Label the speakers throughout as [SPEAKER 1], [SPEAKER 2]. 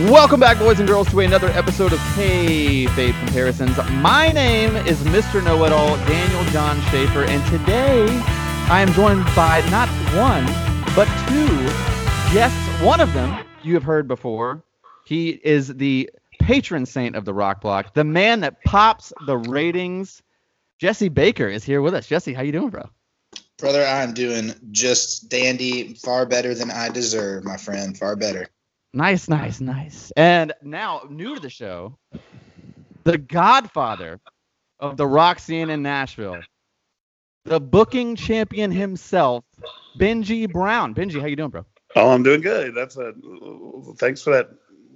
[SPEAKER 1] Welcome back, boys and girls, to another episode of K-Fape Comparisons. My name is Mr. Know-It-All, Daniel John Schaefer, and today I am joined by not one, but two guests. One of them you have heard before. He is the patron saint of the Rock Block, the man that pops the ratings. Jesse Baker is here with us. Jesse, how you doing, bro?
[SPEAKER 2] Brother, I'm doing just dandy, far better than I deserve, my friend. Far better.
[SPEAKER 1] Nice, nice, nice. And now, new to the show, the godfather of the rock scene in Nashville, the booking champion himself, Benji Brown. Benji, how you doing, bro?
[SPEAKER 3] Oh, I'm doing good. That's a thanks for that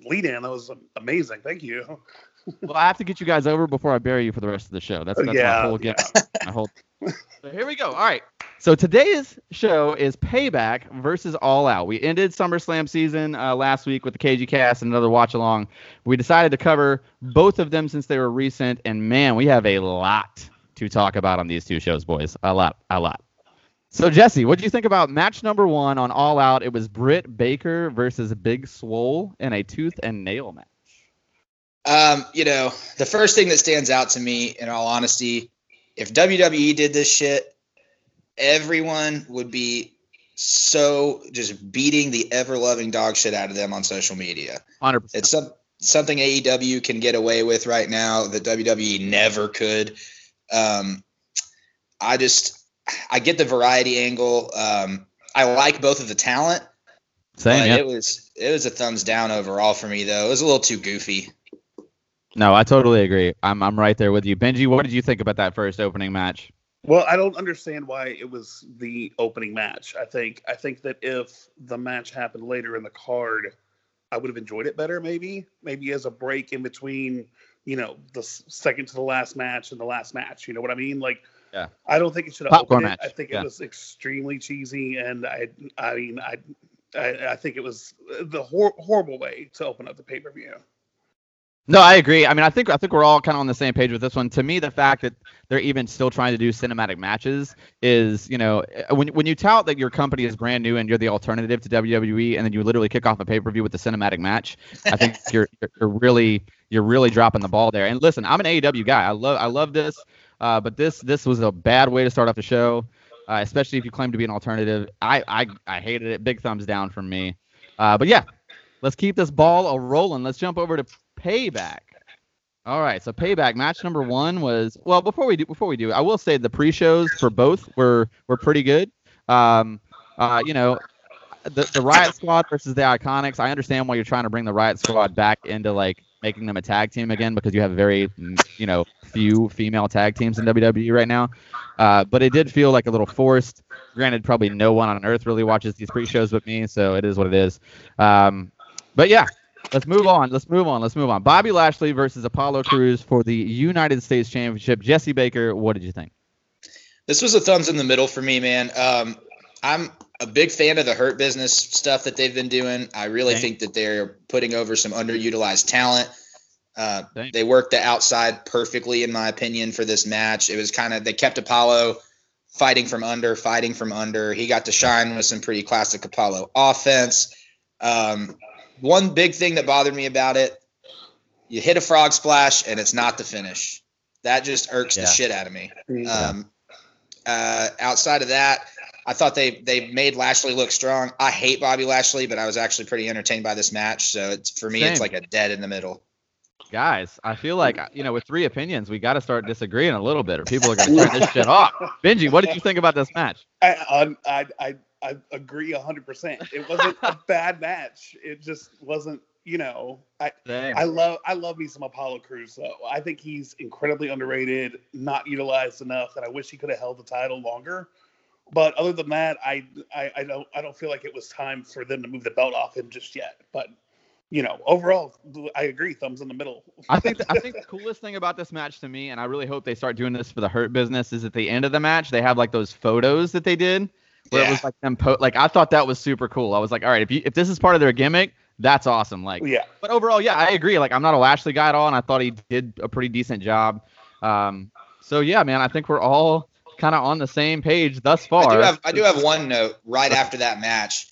[SPEAKER 3] lead in. That was amazing. Thank you.
[SPEAKER 1] Well, I have to get you guys over before I bury you for the rest of the show. That's, that's
[SPEAKER 3] yeah,
[SPEAKER 1] my whole yeah. my whole. So here we go. All right. So today's show is Payback versus All Out. We ended SummerSlam season uh, last week with the KG Cast and another watch along. We decided to cover both of them since they were recent, and man, we have a lot to talk about on these two shows, boys. A lot, a lot. So Jesse, what do you think about match number one on All Out? It was Britt Baker versus Big Swole in a tooth and nail match.
[SPEAKER 2] Um, you know, the first thing that stands out to me, in all honesty, if WWE did this shit, everyone would be so just beating the ever loving dog shit out of them on social media.
[SPEAKER 1] 100%.
[SPEAKER 2] It's some, something AEW can get away with right now that WWE never could. Um, I just, I get the variety angle. Um, I like both of the talent.
[SPEAKER 1] Same, yeah.
[SPEAKER 2] It was it was a thumbs down overall for me though. It was a little too goofy.
[SPEAKER 1] No, I totally agree. I'm I'm right there with you. Benji, what did you think about that first opening match?
[SPEAKER 3] Well, I don't understand why it was the opening match. I think I think that if the match happened later in the card, I would have enjoyed it better. Maybe maybe as a break in between, you know, the second to the last match and the last match. You know what I mean? Like,
[SPEAKER 1] yeah.
[SPEAKER 3] I don't think it should have opened it. I think yeah. it was extremely cheesy, and I I mean I I, I think it was the hor- horrible way to open up the pay per view.
[SPEAKER 1] No, I agree. I mean, I think I think we're all kind of on the same page with this one. To me, the fact that they're even still trying to do cinematic matches is, you know, when when you tout that your company is brand new and you're the alternative to WWE, and then you literally kick off a pay per view with a cinematic match, I think you're you're really you're really dropping the ball there. And listen, I'm an AEW guy. I love I love this, uh, but this this was a bad way to start off the show, uh, especially if you claim to be an alternative. I I I hated it. Big thumbs down from me. Uh, but yeah, let's keep this ball a rolling. Let's jump over to Payback. All right, so Payback match number one was well. Before we do, before we do, I will say the pre-shows for both were were pretty good. Um, uh, you know, the the Riot Squad versus the Iconics. I understand why you're trying to bring the Riot Squad back into like making them a tag team again because you have very you know few female tag teams in WWE right now. Uh, but it did feel like a little forced. Granted, probably no one on earth really watches these pre-shows but me, so it is what it is. Um, but yeah, Let's move on. Let's move on. Let's move on. Bobby Lashley versus Apollo Crews for the United States Championship. Jesse Baker, what did you think?
[SPEAKER 2] This was a thumbs in the middle for me, man. Um, I'm a big fan of the Hurt Business stuff that they've been doing. I really think that they're putting over some underutilized talent. Uh, they worked the outside perfectly, in my opinion, for this match. It was kind of they kept Apollo fighting from under, fighting from under. He got to shine with some pretty classic Apollo offense. Um, one big thing that bothered me about it you hit a frog splash and it's not the finish. That just irks yeah. the shit out of me. Yeah. Um, uh, outside of that, I thought they they made Lashley look strong. I hate Bobby Lashley, but I was actually pretty entertained by this match. So it's for me, Same. it's like a dead in the middle.
[SPEAKER 1] Guys, I feel like you know, with three opinions, we got to start disagreeing a little bit, or people are going to turn this shit off. Benji, what did you think about this match?
[SPEAKER 3] I I I, I agree 100%. It wasn't a bad match. It just wasn't, you know, I Dang. I love I love me some Apollo Crews though. I think he's incredibly underrated, not utilized enough, and I wish he could have held the title longer. But other than that, I, I I don't I don't feel like it was time for them to move the belt off him just yet. But you know, overall, I agree. Thumbs in the middle.
[SPEAKER 1] I think the, I think the coolest thing about this match to me, and I really hope they start doing this for the Hurt business, is at the end of the match they have like those photos that they did where yeah. it was like them po- like I thought that was super cool. I was like, all right, if you if this is part of their gimmick, that's awesome. Like,
[SPEAKER 3] yeah.
[SPEAKER 1] But overall, yeah, I agree. Like, I'm not a Lashley guy at all, and I thought he did a pretty decent job. Um, so yeah, man, I think we're all kind of on the same page thus far.
[SPEAKER 2] I do have I do have one note right after that match.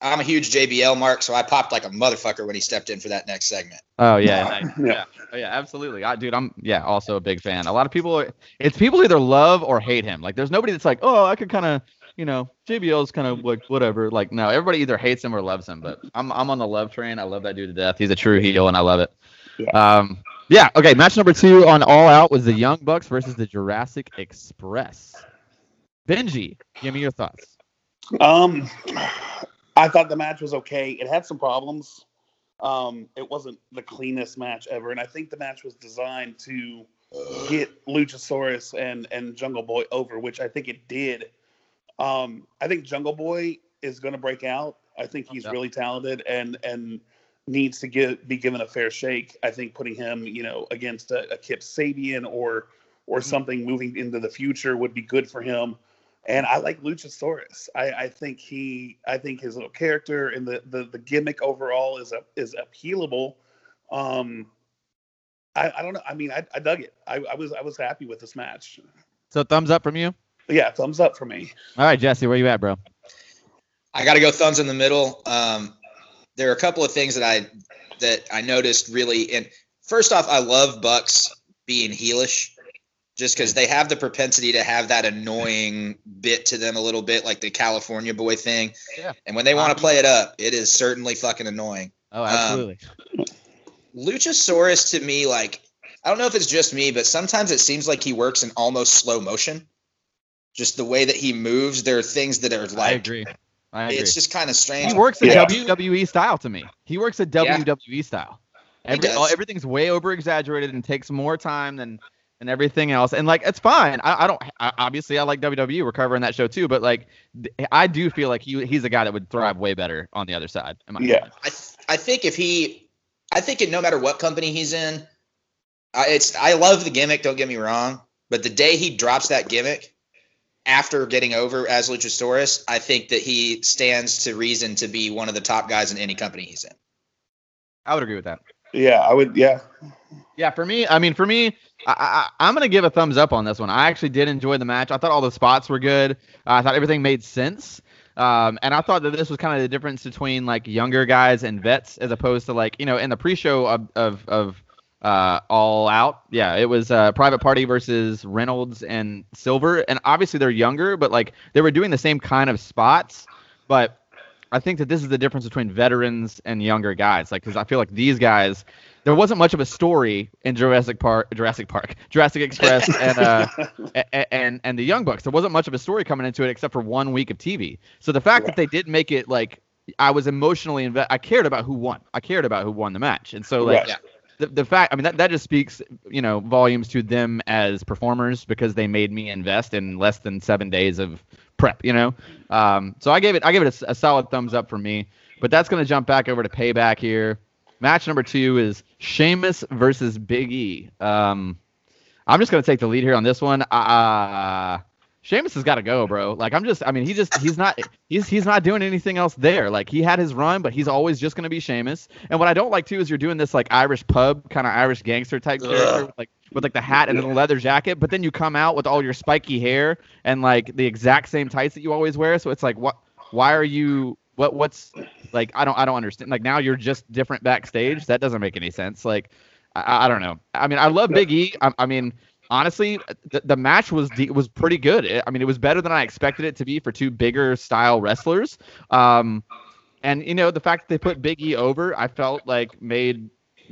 [SPEAKER 2] I'm a huge JBL mark, so I popped like a motherfucker when he stepped in for that next segment.
[SPEAKER 1] Oh yeah, yeah, yeah, oh, yeah, absolutely. I, dude, I'm yeah, also a big fan. A lot of people, it's people either love or hate him. Like, there's nobody that's like, oh, I could kind of, you know, JBL is kind of like whatever. Like, no, everybody either hates him or loves him. But I'm I'm on the love train. I love that dude to death. He's a true heel, and I love it. Yeah. Um, yeah. Okay. Match number two on All Out was the Young Bucks versus the Jurassic Express. Benji, give me your thoughts.
[SPEAKER 3] Um, I thought the match was okay. It had some problems. Um, it wasn't the cleanest match ever, and I think the match was designed to get Luchasaurus and and Jungle Boy over, which I think it did. Um, I think Jungle Boy is going to break out. I think he's really talented and and needs to get be given a fair shake. I think putting him, you know, against a, a Kip Sabian or or mm-hmm. something moving into the future would be good for him and I like Luchasaurus. I, I think he, I think his little character and the the, the gimmick overall is a, is appealable. Um, I, I don't know. I mean, I, I dug it. I, I was I was happy with this match.
[SPEAKER 1] So thumbs up from you.
[SPEAKER 3] Yeah, thumbs up for me.
[SPEAKER 1] All right, Jesse, where you at, bro?
[SPEAKER 2] I got to go thumbs in the middle. Um, there are a couple of things that I that I noticed really. And first off, I love Bucks being heelish just because they have the propensity to have that annoying bit to them a little bit, like the California boy thing. Yeah. And when they want to play it up, it is certainly fucking annoying.
[SPEAKER 1] Oh, absolutely. Um,
[SPEAKER 2] Luchasaurus to me, like, I don't know if it's just me, but sometimes it seems like he works in almost slow motion. Just the way that he moves, there are things that are like. I
[SPEAKER 1] agree. I agree.
[SPEAKER 2] It's just kind of strange.
[SPEAKER 1] He works a yeah. WWE style to me. He works a WWE yeah. style. Every, everything's way over exaggerated and takes more time than and everything else. And like, it's fine. I, I don't, I, obviously, I like WWE. We're covering that show too, but like, I do feel like he he's a guy that would thrive way better on the other side.
[SPEAKER 3] yeah.
[SPEAKER 2] I, I think if he, I think it, no matter what company he's in, I, it's, I love the gimmick, don't get me wrong, but the day he drops that gimmick, after getting over as Luchasaurus, I think that he stands to reason to be one of the top guys in any company he's in.
[SPEAKER 1] I would agree with that.
[SPEAKER 3] Yeah, I would. Yeah.
[SPEAKER 1] Yeah, for me, I mean, for me, I, am going to give a thumbs up on this one. I actually did enjoy the match. I thought all the spots were good. Uh, I thought everything made sense. Um, and I thought that this was kind of the difference between like younger guys and vets as opposed to like, you know, in the pre show of, of, of uh, All Out. Yeah, it was uh, Private Party versus Reynolds and Silver. And obviously they're younger, but like they were doing the same kind of spots. But I think that this is the difference between veterans and younger guys. Like, because I feel like these guys, there wasn't much of a story in Jurassic Park, Jurassic Park, Jurassic Express, and uh, and, and and the Young Bucks. There wasn't much of a story coming into it except for one week of TV. So the fact that they did make it like I was emotionally invested, I cared about who won. I cared about who won the match, and so like. Right. The, the fact, I mean, that, that just speaks, you know, volumes to them as performers because they made me invest in less than seven days of prep, you know. Um, so I gave it, I gave it a, a solid thumbs up for me. But that's going to jump back over to payback here. Match number two is Sheamus versus Big E. Um, I'm just gonna take the lead here on this one. Uh, Sheamus has got to go, bro. Like I'm just, I mean, he just, he's not, he's he's not doing anything else there. Like he had his run, but he's always just gonna be Sheamus. And what I don't like too is you're doing this like Irish pub kind of Irish gangster type Ugh. character, with like with like the hat and the leather jacket, but then you come out with all your spiky hair and like the exact same tights that you always wear. So it's like, what? Why are you? What? What's like I don't I don't understand. Like now you're just different backstage. That doesn't make any sense. Like I, I don't know. I mean I love Big E. I, I mean honestly the, the match was was pretty good. It, I mean it was better than I expected it to be for two bigger style wrestlers. Um, and you know the fact that they put Big E over, I felt like made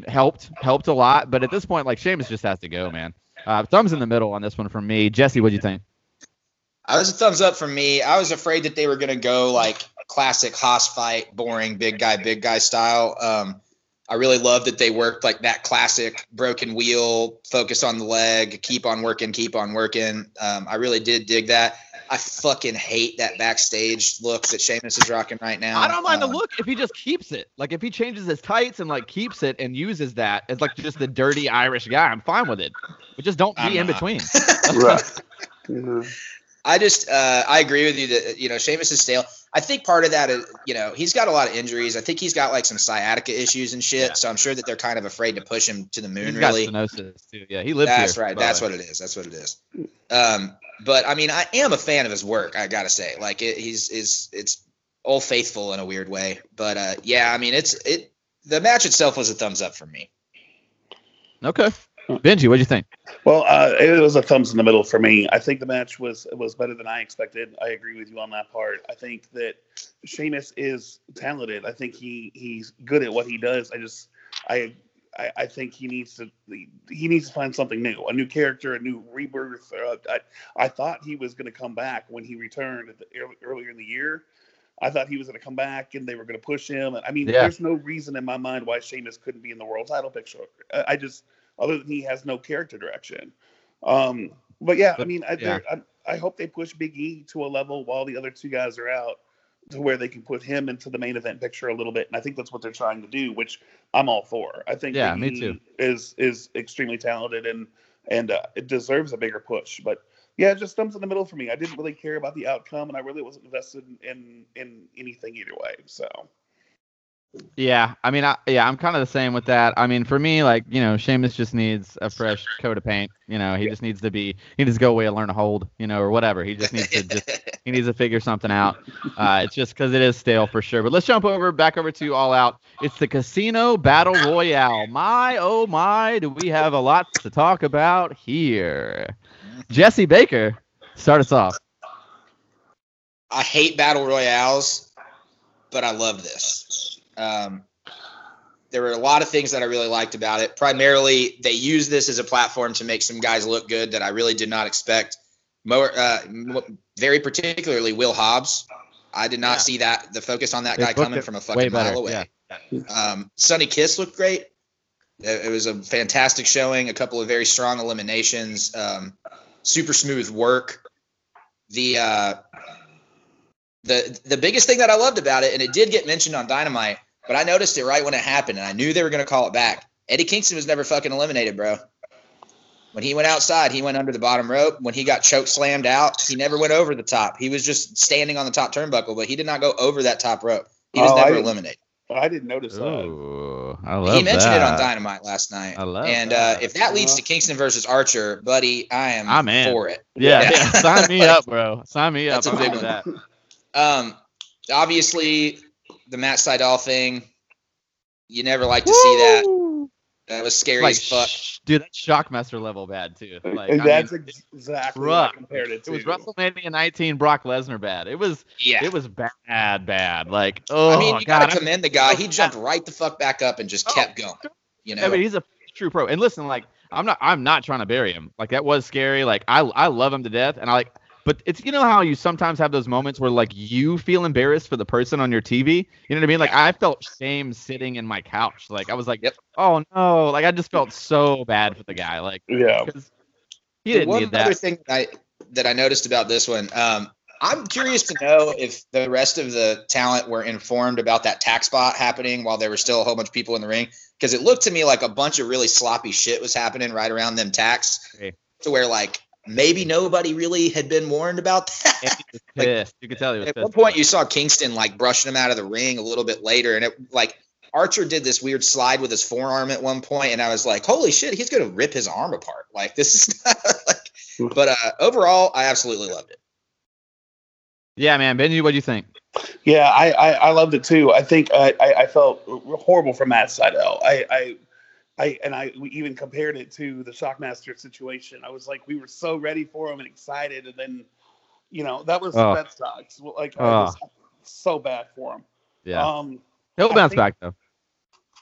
[SPEAKER 1] helped helped a lot. But at this point, like Sheamus just has to go, man. Uh, thumbs in the middle on this one from me. Jesse, what do you think?
[SPEAKER 2] I was a thumbs up for me. I was afraid that they were to go like classic hoss fight, boring big guy, big guy style. Um, I really love that they worked like that classic broken wheel, focus on the leg, keep on working, keep on working. Um, I really did dig that. I fucking hate that backstage look that Sheamus is rocking right now.
[SPEAKER 1] I don't mind um, the look if he just keeps it. Like if he changes his tights and like keeps it and uses that as like just the dirty Irish guy, I'm fine with it. But just don't be I'm in not. between. right.
[SPEAKER 2] Mm-hmm. I just uh, I agree with you that you know Sheamus is stale. I think part of that is you know he's got a lot of injuries. I think he's got like some sciatica issues and shit. Yeah. So I'm sure that they're kind of afraid to push him to the moon.
[SPEAKER 1] He's
[SPEAKER 2] really,
[SPEAKER 1] got stenosis too. Yeah, he lives
[SPEAKER 2] That's
[SPEAKER 1] here,
[SPEAKER 2] right. That's what it is. That's what it is. Um, but I mean, I am a fan of his work. I gotta say, like it, he's is it's old faithful in a weird way. But uh, yeah, I mean, it's it. The match itself was a thumbs up for me.
[SPEAKER 1] Okay, Benji, what do you think?
[SPEAKER 3] Well, uh, it was a thumbs in the middle for me. I think the match was was better than I expected. I agree with you on that part. I think that Sheamus is talented. I think he he's good at what he does. I just I I, I think he needs to he needs to find something new, a new character, a new rebirth. Uh, I I thought he was going to come back when he returned the, earlier in the year. I thought he was going to come back and they were going to push him. And I mean, yeah. there's no reason in my mind why Sheamus couldn't be in the world title picture. I just other than he has no character direction. Um, but yeah, I mean, I, yeah. I, I hope they push Big E to a level while the other two guys are out to where they can put him into the main event picture a little bit. And I think that's what they're trying to do, which I'm all for. I think
[SPEAKER 1] yeah, me too.
[SPEAKER 3] is is extremely talented and and uh, it deserves a bigger push. But yeah, it just comes in the middle for me. I didn't really care about the outcome, and I really wasn't invested in in, in anything either way. So
[SPEAKER 1] yeah, I mean, I, yeah, I'm kind of the same with that. I mean, for me, like you know, Sheamus just needs a fresh coat of paint. You know, he yeah. just needs to be, he needs to go away and learn to hold, you know, or whatever. He just needs to just, he needs to figure something out. Uh, it's just because it is stale for sure. But let's jump over back over to All Out. It's the Casino Battle Royale. My oh my, do we have a lot to talk about here? Jesse Baker, start us off.
[SPEAKER 2] I hate battle royales, but I love this. Um, there were a lot of things that I really liked about it. Primarily, they use this as a platform to make some guys look good that I really did not expect. More, uh, very particularly Will Hobbs. I did not yeah. see that the focus on that they guy coming from a fucking mile away. Yeah. Um, Sonny Kiss looked great. It, it, was a fantastic showing. A couple of very strong eliminations. Um, super smooth work. The uh, the the biggest thing that I loved about it, and it did get mentioned on Dynamite, but I noticed it right when it happened, and I knew they were going to call it back. Eddie Kingston was never fucking eliminated, bro. When he went outside, he went under the bottom rope. When he got choke slammed out, he never went over the top. He was just standing on the top turnbuckle, but he did not go over that top rope. He was oh, never I eliminated.
[SPEAKER 3] I didn't notice Ooh,
[SPEAKER 1] that. I love that.
[SPEAKER 2] he mentioned
[SPEAKER 1] that.
[SPEAKER 2] it on Dynamite last night. I love and uh, if that leads to Kingston versus Archer, buddy, I am I'm in. for it.
[SPEAKER 1] Yeah, yeah. yeah. sign me up, bro. Sign me up.
[SPEAKER 2] That's a big one. That. Um, obviously, the Matt Sydal thing, you never like to Woo! see that. That was scary like, as fuck.
[SPEAKER 1] Dude, that's Shockmaster level bad too. Like
[SPEAKER 3] that's I mean, exactly rough. compared it to.
[SPEAKER 1] It was WrestleMania 19 Brock Lesnar bad. It was yeah. It was bad, bad. Like oh, I
[SPEAKER 2] mean, oh, you God, gotta commend the guy. He jumped right the fuck back up and just oh, kept going. You know,
[SPEAKER 1] I mean, he's a true pro. And listen, like I'm not, I'm not trying to bury him. Like that was scary. Like I, I love him to death, and I like but it's you know how you sometimes have those moments where like you feel embarrassed for the person on your TV. You know what I mean? Like I felt shame sitting in my couch. Like I was like, yep. oh no, like I just felt so bad for the guy. Like
[SPEAKER 3] yeah,
[SPEAKER 2] he didn't one need that. other thing that I that I noticed about this one, um, I'm curious to know if the rest of the talent were informed about that tacks spot happening while there were still a whole bunch of people in the ring. Because it looked to me like a bunch of really sloppy shit was happening right around them tacks. Okay. To where like maybe nobody really had been warned about that.
[SPEAKER 1] like, you could tell he was
[SPEAKER 2] At
[SPEAKER 1] pissed.
[SPEAKER 2] one point, you saw Kingston like brushing him out of the ring a little bit later, and it like Archer did this weird slide with his forearm at one point, and I was like, "Holy shit, he's gonna rip his arm apart!" Like this is not like. But uh, overall, I absolutely loved it.
[SPEAKER 1] Yeah, man, Benji, what do you think?
[SPEAKER 3] Yeah, I, I, I loved it too. I think I, I, I felt horrible for Matt Sydal. I, I I and I we even compared it to the Shockmaster situation. I was like, we were so ready for him and excited, and then, you know, that was oh. that sucks. Like, oh. I was so bad for him.
[SPEAKER 1] Yeah. Um, He'll bounce think, back though.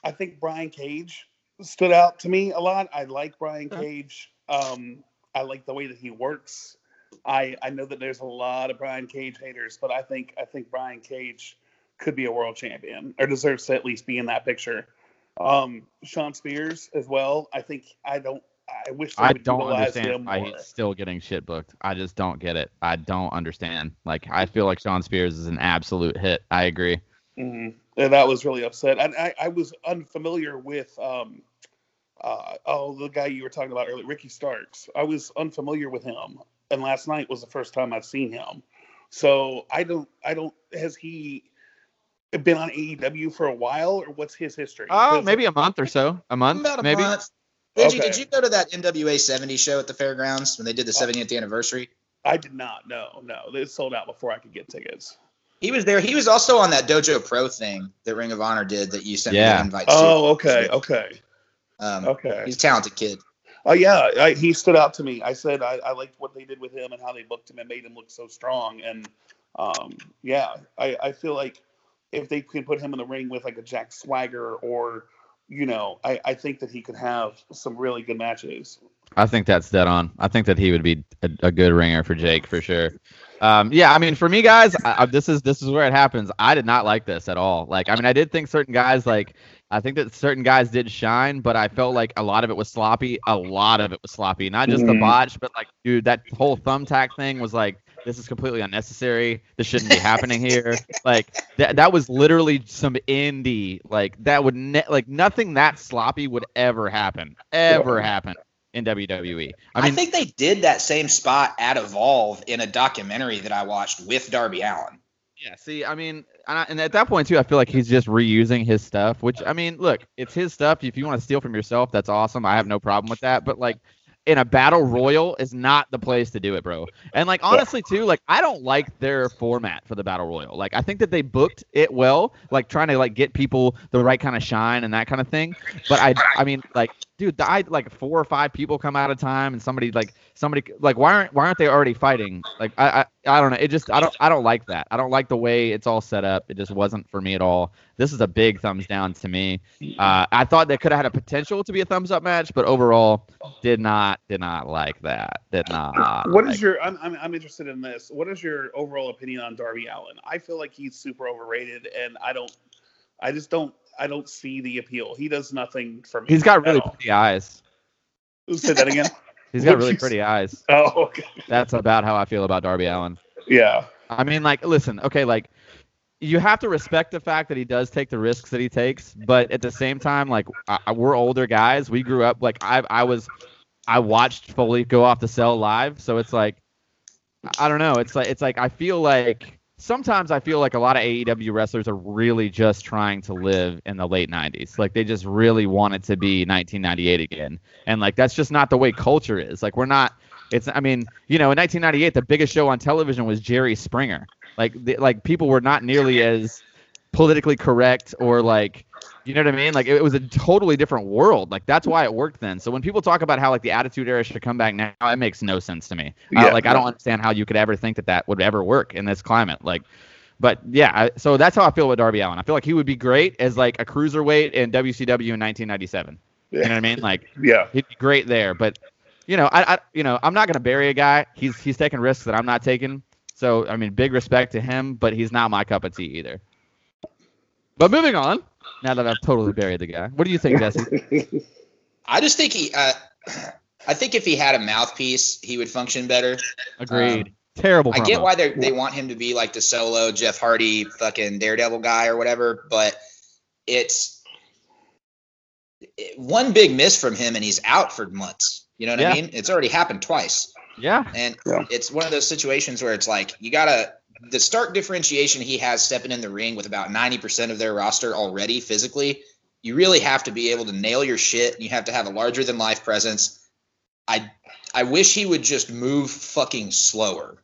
[SPEAKER 3] I think Brian Cage stood out to me a lot. I like Brian Cage. Um, I like the way that he works. I I know that there's a lot of Brian Cage haters, but I think I think Brian Cage could be a world champion or deserves to at least be in that picture. Um, Shawn Spears as well. I think I don't. I wish
[SPEAKER 1] I don't understand he's still getting shit booked. I just don't get it. I don't understand. Like I feel like Shawn Spears is an absolute hit. I agree.
[SPEAKER 3] Mm-hmm. And that was really upset. I, I, I was unfamiliar with um, uh, oh the guy you were talking about earlier, Ricky Starks. I was unfamiliar with him, and last night was the first time I've seen him. So I don't I don't has he been on AEW for a while, or what's his history?
[SPEAKER 1] Oh, uh, maybe a month or so. A month,
[SPEAKER 2] About a
[SPEAKER 1] maybe.
[SPEAKER 2] Month. Did, okay. you, did you go to that NWA 70 show at the fairgrounds when they did the 70th anniversary?
[SPEAKER 3] I did not. No, no. They sold out before I could get tickets.
[SPEAKER 2] He was there. He was also on that Dojo Pro thing that Ring of Honor did that you sent
[SPEAKER 3] yeah.
[SPEAKER 2] me the invite
[SPEAKER 3] Oh, okay, okay.
[SPEAKER 2] Um, okay. He's a talented kid.
[SPEAKER 3] Oh yeah, I, he stood out to me. I said I, I, liked what they did with him and how they booked him and made him look so strong. And um, yeah, I, I feel like if they can put him in the ring with like a Jack Swagger or you know, I, I think that he could have some really good matches.
[SPEAKER 1] I think that's dead on. I think that he would be a, a good ringer for Jake for sure. Um, yeah, I mean, for me, guys, I, I, this is this is where it happens. I did not like this at all. Like, I mean, I did think certain guys like I think that certain guys did shine, but I felt like a lot of it was sloppy. A lot of it was sloppy. Not just mm-hmm. the botch, but like, dude, that whole thumbtack thing was like, this is completely unnecessary. This shouldn't be happening here. Like that that was literally some indie. Like that would ne- like nothing that sloppy would ever happen. Ever happen in WWE.
[SPEAKER 2] I mean I think they did that same spot at Evolve in a documentary that I watched with Darby Allin.
[SPEAKER 1] Yeah, see, I mean, and, I, and, at that point too, I feel like he's just reusing his stuff. Which I mean, look, it's his stuff. If you want to steal from yourself, that's awesome. I have no problem with that. But like, in a battle royal is not the place to do it, bro. And like honestly too, like I don't like their format for the battle royal. Like I think that they booked it well, like trying to like get people the right kind of shine and that kind of thing. But I I mean like dude, I like four or five people come out of time and somebody like somebody like why aren't why aren't they already fighting? Like I, I I don't know. It just I don't I don't like that. I don't like the way it's all set up. It just wasn't for me at all. This is a big thumbs down to me. Uh, I thought they could have had a potential to be a thumbs up match, but overall did not did not like that. Did not.
[SPEAKER 3] What
[SPEAKER 1] like
[SPEAKER 3] is your I'm, I'm I'm interested in this. What is your overall opinion on Darby Allin? I feel like he's super overrated and I don't I just don't I don't see the appeal. He does nothing for me.
[SPEAKER 1] He's got really pretty eyes.
[SPEAKER 3] Say that again.
[SPEAKER 1] He's got really pretty eyes.
[SPEAKER 3] Oh, okay.
[SPEAKER 1] That's about how I feel about Darby Allin.
[SPEAKER 3] Yeah.
[SPEAKER 1] I mean, like, listen, okay, like, you have to respect the fact that he does take the risks that he takes, but at the same time, like, I, we're older guys. We grew up like I, I was, I watched Foley go off the cell live, so it's like, I don't know. It's like it's like I feel like sometimes I feel like a lot of AEW wrestlers are really just trying to live in the late 90s. Like they just really want it to be 1998 again. And like that's just not the way culture is. Like we're not it's I mean, you know, in 1998 the biggest show on television was Jerry Springer. Like the, like people were not nearly as politically correct or like you know what I mean? Like it, was a totally different world. Like that's why it worked then. So when people talk about how like the Attitude Era should come back now, it makes no sense to me. Yeah, uh, like. I don't understand how you could ever think that that would ever work in this climate. Like, but yeah, I, so that's how I feel with Darby Allin. I feel like he would be great as like a cruiserweight in WCW in 1997. Yeah. You know what I mean? Like,
[SPEAKER 3] yeah,
[SPEAKER 1] he'd be great there. But you know, I, I you know, I'm not gonna bury a guy. He's he's taking risks that I'm not taking. So I mean, big respect to him, but he's not my cup of tea either. But moving on, now that I've totally buried the guy, what do you think, Jesse?
[SPEAKER 2] I just think he. Uh, I think if he had a mouthpiece, he would function better.
[SPEAKER 1] Agreed. Um, Terrible.
[SPEAKER 2] Promo. I get why they they want him to be like the solo Jeff Hardy fucking Daredevil guy or whatever, but it's it, one big miss from him and he's out for months. You know what yeah. I mean? It's already happened twice.
[SPEAKER 1] Yeah.
[SPEAKER 2] And yeah. it's one of those situations where it's like you gotta the stark differentiation he has stepping in the ring with about 90% of their roster already physically, you really have to be able to nail your shit. And you have to have a larger than life presence. I I wish he would just move fucking slower.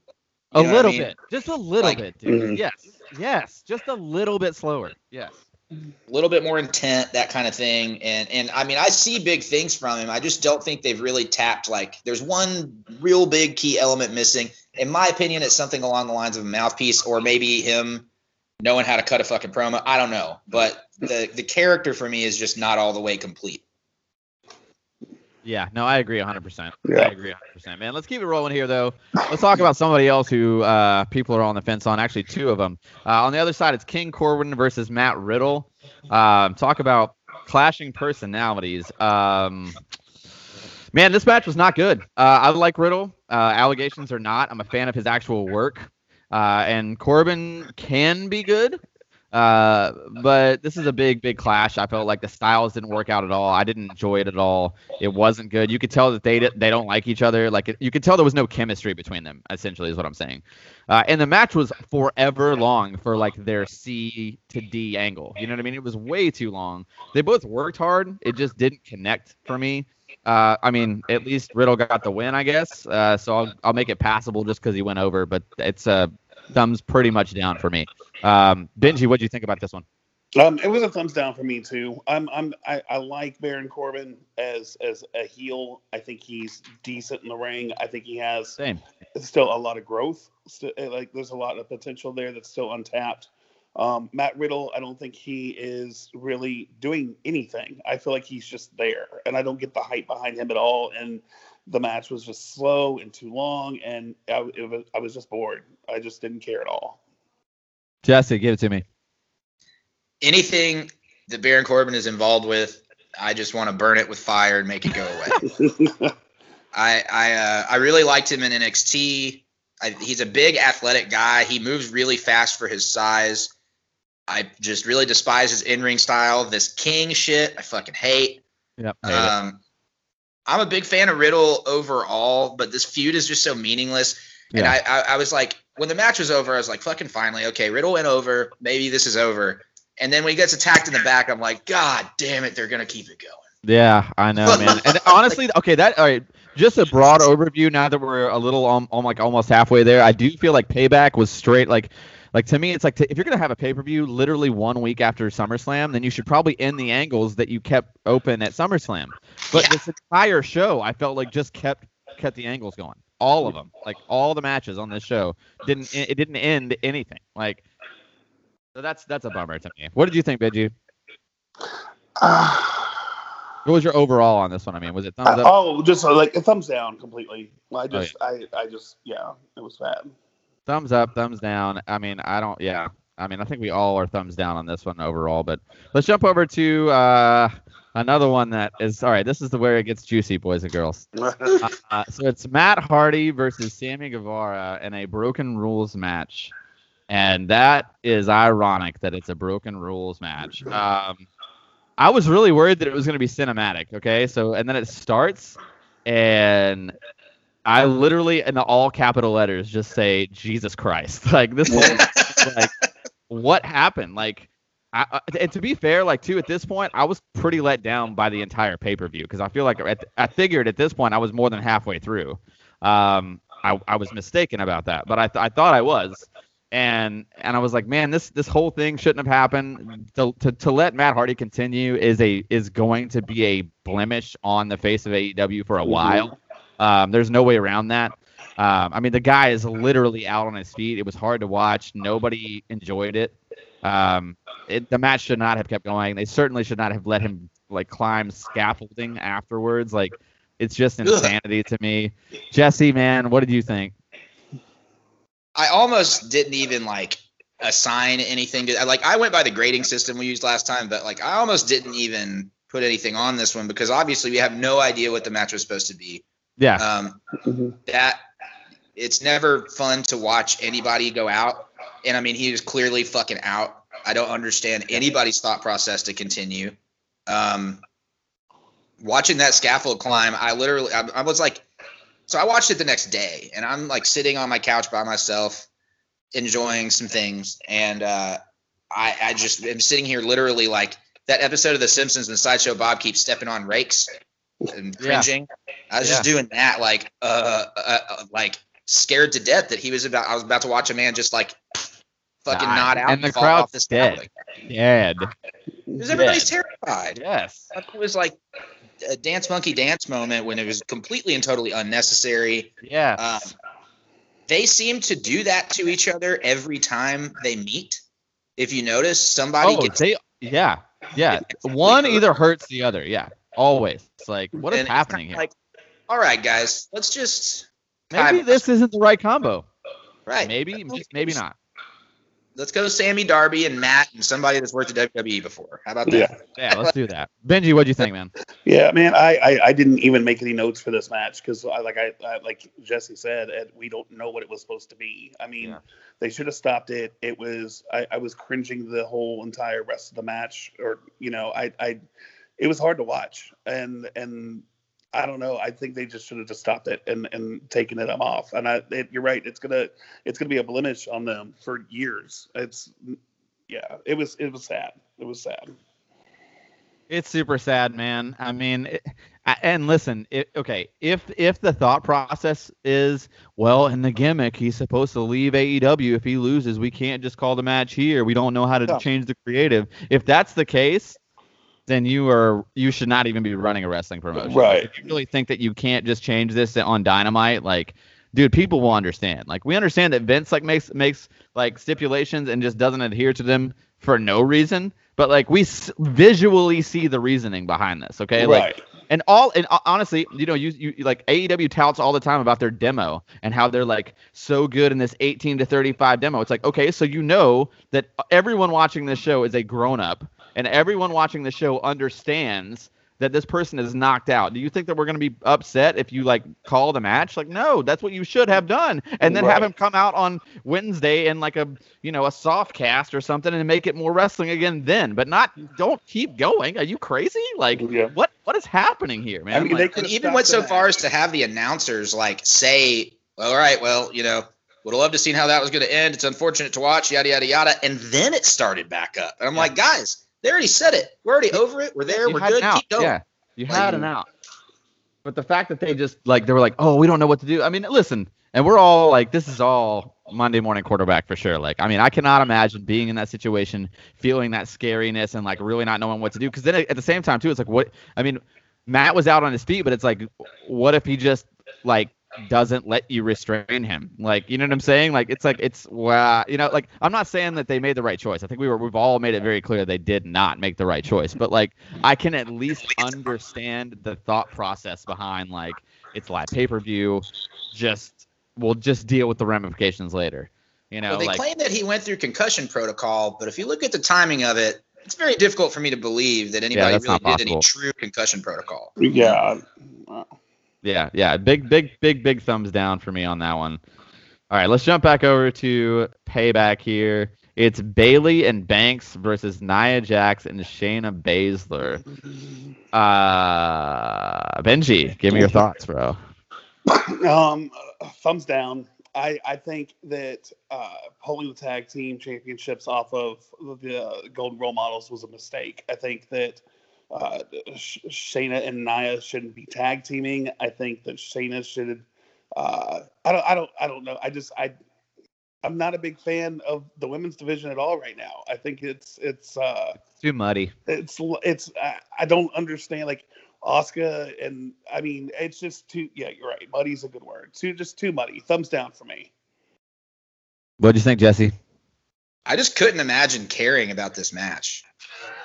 [SPEAKER 1] You a little I mean? bit. Just a little like, bit, dude. Mm-hmm. Yes. Yes. Just a little bit slower. Yes.
[SPEAKER 2] A little bit more intent, that kind of thing. And and I mean, I see big things from him. I just don't think they've really tapped like there's one real big key element missing in my opinion, it's something along the lines of a mouthpiece, or maybe him knowing how to cut a fucking promo. I don't know, but the the character for me is just not all the way complete.
[SPEAKER 1] Yeah, no, I agree 100%. Yeah. I agree 100%. Man, let's keep it rolling here, though. Let's talk about somebody else who uh, people are on the fence on. Actually, two of them. Uh, on the other side, it's King Corbin versus Matt Riddle. Um, talk about clashing personalities. Um, Man, this match was not good. Uh, I like Riddle. Uh, allegations or not, I'm a fan of his actual work. Uh, and Corbin can be good. Uh, but this is a big, big clash. I felt like the styles didn't work out at all. I didn't enjoy it at all. It wasn't good. You could tell that they they don't like each other. Like you could tell there was no chemistry between them. Essentially, is what I'm saying. Uh, and the match was forever long for like their C to D angle. You know what I mean? It was way too long. They both worked hard. It just didn't connect for me. Uh, I mean, at least Riddle got the win, I guess. Uh, so I'll, I'll make it passable just because he went over, but it's uh, thumbs pretty much down for me. Um, Benji, what do you think about this one?
[SPEAKER 3] Um, it was a thumbs down for me too. I'm, I'm, I, I like Baron Corbin as as a heel. I think he's decent in the ring. I think he has
[SPEAKER 1] Same.
[SPEAKER 3] still a lot of growth. Still, like there's a lot of potential there that's still untapped. Um, Matt Riddle, I don't think he is really doing anything. I feel like he's just there, and I don't get the hype behind him at all. And the match was just slow and too long, and I, was, I was just bored. I just didn't care at all.
[SPEAKER 1] Jesse, give it to me
[SPEAKER 2] anything that Baron Corbin is involved with, I just want to burn it with fire and make it go away. I I uh, I really liked him in NXT. I, he's a big athletic guy. He moves really fast for his size. I just really despise his in-ring style. This King shit, I fucking hate.
[SPEAKER 1] Yep.
[SPEAKER 2] Hate um, I'm a big fan of Riddle overall, but this feud is just so meaningless. Yeah. And I, I, I was like, when the match was over, I was like, fucking finally, okay, Riddle went over. Maybe this is over. And then when he gets attacked in the back, I'm like, God damn it, they're gonna keep it going.
[SPEAKER 1] Yeah, I know, man. And honestly, okay, that all right. Just a broad overview. Now that we're a little um, on, on like almost halfway there, I do feel like Payback was straight like. Like to me, it's like to, if you're gonna have a pay per view literally one week after SummerSlam, then you should probably end the angles that you kept open at SummerSlam. But yeah. this entire show, I felt like just kept kept the angles going, all of them, like all the matches on this show didn't it didn't end anything. Like so that's that's a bummer to me. What did you think, Benji? Uh, what was your overall on this one? I mean, was it thumbs up?
[SPEAKER 3] oh, just uh, like a thumbs down completely. I just, oh, yeah. I, I just, yeah, it was bad.
[SPEAKER 1] Thumbs up, thumbs down. I mean, I don't, yeah. I mean, I think we all are thumbs down on this one overall. But let's jump over to uh, another one that is all right. This is the where it gets juicy, boys and girls. uh, uh, so it's Matt Hardy versus Sammy Guevara in a Broken Rules match and that is ironic that it's a broken rules match. Um, I was really worried that it was going to be cinematic. Okay, so and then it starts, and I literally in the all capital letters just say Jesus Christ. Like this whole like what happened? Like. I, and to be fair, like too, at this point, I was pretty let down by the entire pay per view because I feel like at, I figured at this point I was more than halfway through. Um, I, I was mistaken about that, but I, th- I thought I was and and I was like, man, this this whole thing shouldn't have happened. To, to to let Matt Hardy continue is a is going to be a blemish on the face of AEW for a mm-hmm. while. Um, there's no way around that. Um, I mean, the guy is literally out on his feet. It was hard to watch. Nobody enjoyed it. Um, it, the match should not have kept going. They certainly should not have let him like climb scaffolding afterwards. Like, it's just insanity to me. Jesse, man, what did you think?
[SPEAKER 2] I almost didn't even like assign anything to like I went by the grading system we used last time, but like I almost didn't even put anything on this one because obviously we have no idea what the match was supposed to be.
[SPEAKER 1] Yeah.
[SPEAKER 2] Um, mm-hmm. that it's never fun to watch anybody go out, and I mean he was clearly fucking out. I don't understand anybody's thought process to continue. Um, watching that scaffold climb, I literally I, I was like so I watched it the next day, and I'm like sitting on my couch by myself, enjoying some things, and uh, I, I just am sitting here literally like that episode of The Simpsons and Sideshow Bob keeps stepping on rakes and cringing. Yeah. I was yeah. just doing that, like, uh, uh, uh, like scared to death that he was about. I was about to watch a man just like fucking nod out
[SPEAKER 1] and the crowd crowd's dead. Dead.
[SPEAKER 2] Because everybody's terrified.
[SPEAKER 1] Yes.
[SPEAKER 2] It was like a dance monkey dance moment when it was completely and totally unnecessary.
[SPEAKER 1] Yeah. Um,
[SPEAKER 2] they seem to do that to each other every time they meet. If you notice, somebody
[SPEAKER 1] oh,
[SPEAKER 2] gets
[SPEAKER 1] they yeah yeah one either hurts the other. Yeah, always. It's like what is happening here? Like,
[SPEAKER 2] all right, guys, let's just
[SPEAKER 1] maybe this isn't the right combo.
[SPEAKER 2] Right.
[SPEAKER 1] Maybe maybe not
[SPEAKER 2] let's go Sammy Darby and Matt and somebody that's worked at WWE before. How about that?
[SPEAKER 1] Yeah, yeah let's do that. Benji, what do you think, man?
[SPEAKER 3] Yeah, man, I, I, I didn't even make any notes for this match because I like I, I, like Jesse said, we don't know what it was supposed to be. I mean, yeah. they should have stopped it. It was I, I was cringing the whole entire rest of the match, or you know, I I it was hard to watch, and and I don't know. I think they just should have just stopped it and and taken it off. And I, it, you're right. It's gonna it's gonna be a blemish on them for years. It's yeah. It was it was sad. It was sad.
[SPEAKER 1] It's super sad, man. I mean, it, and listen, it, okay, if if the thought process is well, in the gimmick, he's supposed to leave AEW if he loses. We can't just call the match here. We don't know how to yeah. change the creative. If that's the case, then you are you should not even be running a wrestling promotion.
[SPEAKER 3] Right.
[SPEAKER 1] If you really think that you can't just change this on Dynamite, like dude, people will understand. Like we understand that Vince like makes makes like stipulations and just doesn't adhere to them for no reason, but like we s- visually see the reasoning behind this. Okay,
[SPEAKER 3] right.
[SPEAKER 1] like and all and uh, honestly, you know, you you like AEW touts all the time about their demo and how they're like so good in this 18 to 35 demo. It's like okay, so you know that everyone watching this show is a grown up and everyone watching the show understands that this person is knocked out. Do you think that we're going to be upset if you like call the match? Like, no, that's what you should have done, and then right. have him come out on Wednesday in like a you know a soft cast or something and make it more wrestling again then. But not don't keep going. Are you crazy? Like, yeah. what what is happening here, man? I
[SPEAKER 2] mean,
[SPEAKER 1] like,
[SPEAKER 2] and even went so far as to have the announcers like say, "All right, well, you know." Would have loved to seen how that was going to end. It's unfortunate to watch, yada yada yada, and then it started back up. And I'm yeah. like, guys, they already said it. We're already over it. We're there. You we're good. Keep going.
[SPEAKER 1] Yeah, you like, had an out. But the fact that they just like they were like, oh, we don't know what to do. I mean, listen, and we're all like, this is all Monday morning quarterback for sure. Like, I mean, I cannot imagine being in that situation, feeling that scariness, and like really not knowing what to do. Because then at the same time too, it's like, what? I mean, Matt was out on his feet, but it's like, what if he just like doesn't let you restrain him. Like, you know what I'm saying? Like, it's like it's wow. You know, like I'm not saying that they made the right choice. I think we were we've all made it very clear they did not make the right choice. But like, I can at least understand the thought process behind like it's live pay per view. Just we'll just deal with the ramifications later. You know,
[SPEAKER 2] well, they
[SPEAKER 1] like,
[SPEAKER 2] claim that he went through concussion protocol, but if you look at the timing of it, it's very difficult for me to believe that anybody yeah, really did any true concussion protocol.
[SPEAKER 3] Yeah.
[SPEAKER 1] Yeah, yeah. Big, big, big, big thumbs down for me on that one. All right, let's jump back over to payback here. It's Bayley and Banks versus Nia Jax and Shayna Baszler. Uh, Benji, give me your thoughts, bro.
[SPEAKER 3] Um, thumbs down. I, I think that uh, pulling the tag team championships off of the Golden Role Models was a mistake. I think that uh, Shayna and Nia shouldn't be tag teaming. I think that Shayna should. Uh, I don't. I don't. I don't know. I just. I. I'm not a big fan of the women's division at all right now. I think it's it's uh,
[SPEAKER 1] too muddy.
[SPEAKER 3] It's it's. I, I don't understand like Oscar and I mean it's just too. Yeah, you're right. Muddy's a good word. Too just too muddy. Thumbs down for me.
[SPEAKER 1] What do you think, Jesse?
[SPEAKER 2] I just couldn't imagine caring about this match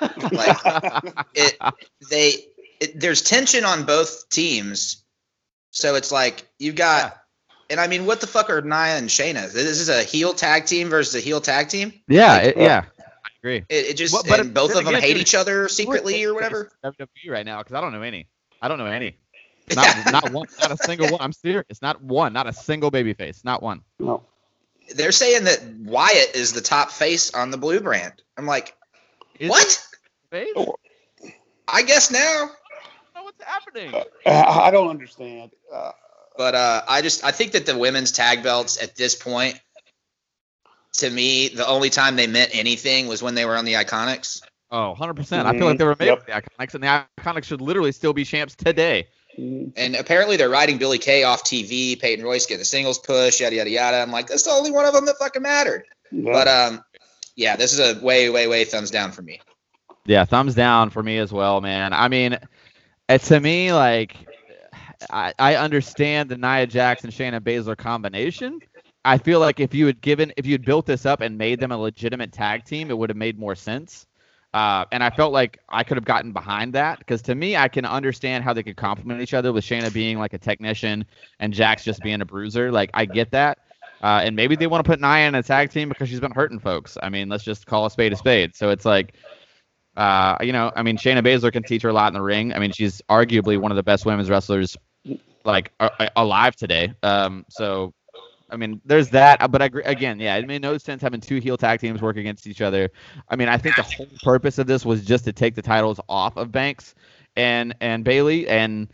[SPEAKER 2] like it, they it, there's tension on both teams, so it's like you've got. Yeah. And I mean, what the fuck are Nia and Shayna? This is a heel tag team versus a heel tag team.
[SPEAKER 1] Yeah, like, it, yeah, I agree.
[SPEAKER 2] It, it just well, but both of them again, hate each other secretly or whatever.
[SPEAKER 1] WWE right now because I don't know any. I don't know any. Not, not one. Not a single one. I'm serious. It's not one. Not a single baby face. Not one.
[SPEAKER 3] No.
[SPEAKER 2] They're saying that Wyatt is the top face on the blue brand. I'm like, is what? Oh. I guess now.
[SPEAKER 1] I what's happening.
[SPEAKER 3] Uh, I don't understand. Uh,
[SPEAKER 2] but uh, I just I think that the women's tag belts at this point, to me, the only time they meant anything was when they were on the Iconics.
[SPEAKER 1] Oh, 100 mm-hmm. percent. I feel like they were made yep. for the Iconics, and the Iconics should literally still be champs today.
[SPEAKER 2] Mm-hmm. And apparently they're riding Billy Kay off TV. Peyton Royce getting the singles push, yada yada yada. I'm like, that's the only one of them that fucking mattered. But um, yeah, this is a way, way, way thumbs down for me.
[SPEAKER 1] Yeah, thumbs down for me as well, man. I mean, it, to me, like, I, I understand the Nia Jackson Shayna Baszler combination. I feel like if you had given, if you had built this up and made them a legitimate tag team, it would have made more sense. Uh, and I felt like I could have gotten behind that because to me, I can understand how they could complement each other with Shayna being like a technician and Jax just being a bruiser. Like, I get that. Uh, and maybe they want to put Nia in a tag team because she's been hurting folks. I mean, let's just call a spade a spade. So it's like, uh, you know, I mean, Shayna Baszler can teach her a lot in the ring. I mean, she's arguably one of the best women's wrestlers like alive today. Um, so, I mean, there's that. But I, agree, again, yeah, it made no sense having two heel tag teams work against each other. I mean, I think the whole purpose of this was just to take the titles off of Banks and and Bayley, And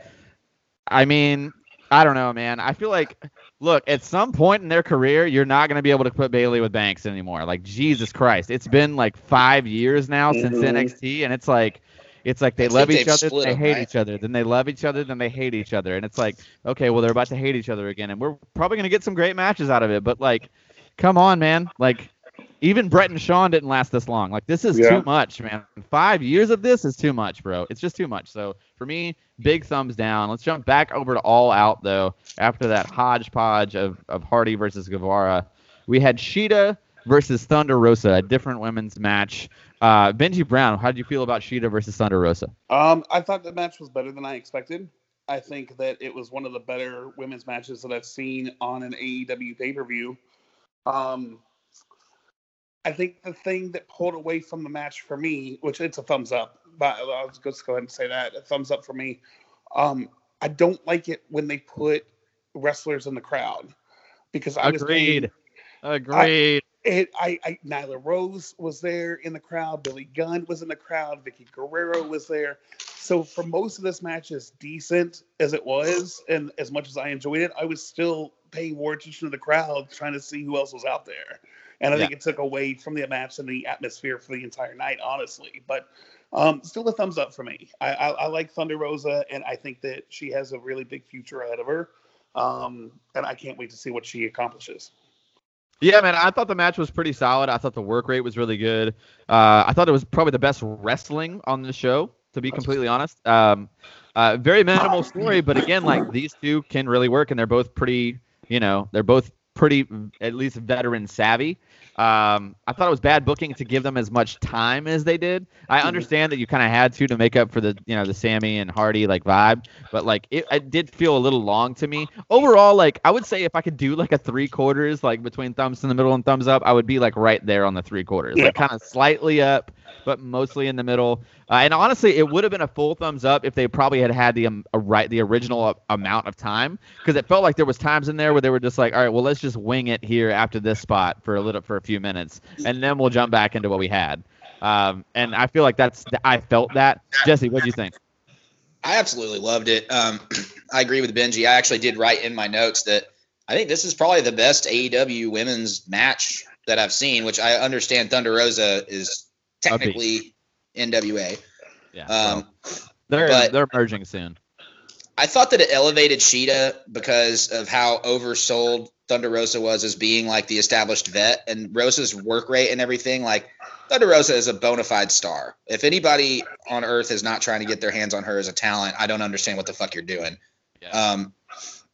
[SPEAKER 1] I mean, I don't know, man. I feel like look, at some point in their career, you're not going to be able to put Bayley with Banks anymore. Like Jesus Christ, it's been like five years now mm-hmm. since NXT, and it's like it's like they I love each other, they hate right? each other, then they love each other, then they hate each other, and it's like, okay, well they're about to hate each other again, and we're probably gonna get some great matches out of it. But like, come on, man, like even Bret and Shawn didn't last this long. Like this is yeah. too much, man. Five years of this is too much, bro. It's just too much. So for me, big thumbs down. Let's jump back over to All Out though. After that hodgepodge of of Hardy versus Guevara, we had Shida versus Thunder Rosa, a different women's match. Uh, Benji Brown, how did you feel about Shida versus Thunder Rosa?
[SPEAKER 3] Um, I thought the match was better than I expected. I think that it was one of the better women's matches that I've seen on an AEW pay per view. Um, I think the thing that pulled away from the match for me, which it's a thumbs up, but I'll just go ahead and say that a thumbs up for me. Um, I don't like it when they put wrestlers in the crowd because I
[SPEAKER 1] agreed. Was agreed.
[SPEAKER 3] It, I, I, Nyla Rose was there in the crowd. Billy Gunn was in the crowd. Vickie Guerrero was there. So for most of this match, as decent as it was, and as much as I enjoyed it, I was still paying more attention to the crowd, trying to see who else was out there and I yeah. think it took away from the match and the atmosphere for the entire night, honestly. But um, still a thumbs up for me. I, I, I, like Thunder Rosa, and I think that she has a really big future ahead of her. Um, and I can't wait to see what she accomplishes.
[SPEAKER 1] Yeah, man, I thought the match was pretty solid. I thought the work rate was really good. Uh, I thought it was probably the best wrestling on the show, to be completely honest. Um, uh, very minimal story, but again, like these two can really work, and they're both pretty. You know, they're both pretty at least veteran savvy. Um, I thought it was bad booking to give them as much time as they did. I mm-hmm. understand that you kind of had to to make up for the you know the Sammy and Hardy like vibe, but like it, it did feel a little long to me. Overall, like I would say if I could do like a three quarters, like between thumbs in the middle and thumbs up, I would be like right there on the three quarters, yeah. like kind of slightly up, but mostly in the middle. Uh, and honestly, it would have been a full thumbs up if they probably had had the um, right the original amount of time because it felt like there was times in there where they were just like, all right, well let's just wing it here after this spot for a little for a few minutes, and then we'll jump back into what we had. Um, and I feel like that's I felt that. Jesse, what do you think?
[SPEAKER 2] I absolutely loved it. Um, I agree with Benji. I actually did write in my notes that I think this is probably the best AEW women's match that I've seen. Which I understand Thunder Rosa is technically NWA.
[SPEAKER 1] Yeah. Um, they're they're merging soon.
[SPEAKER 2] I thought that it elevated Shida because of how oversold Thunder Rosa was as being like the established vet and Rosa's work rate and everything. Like Thunder Rosa is a bona fide star. If anybody on earth is not trying to get their hands on her as a talent, I don't understand what the fuck you're doing. Yeah. Um,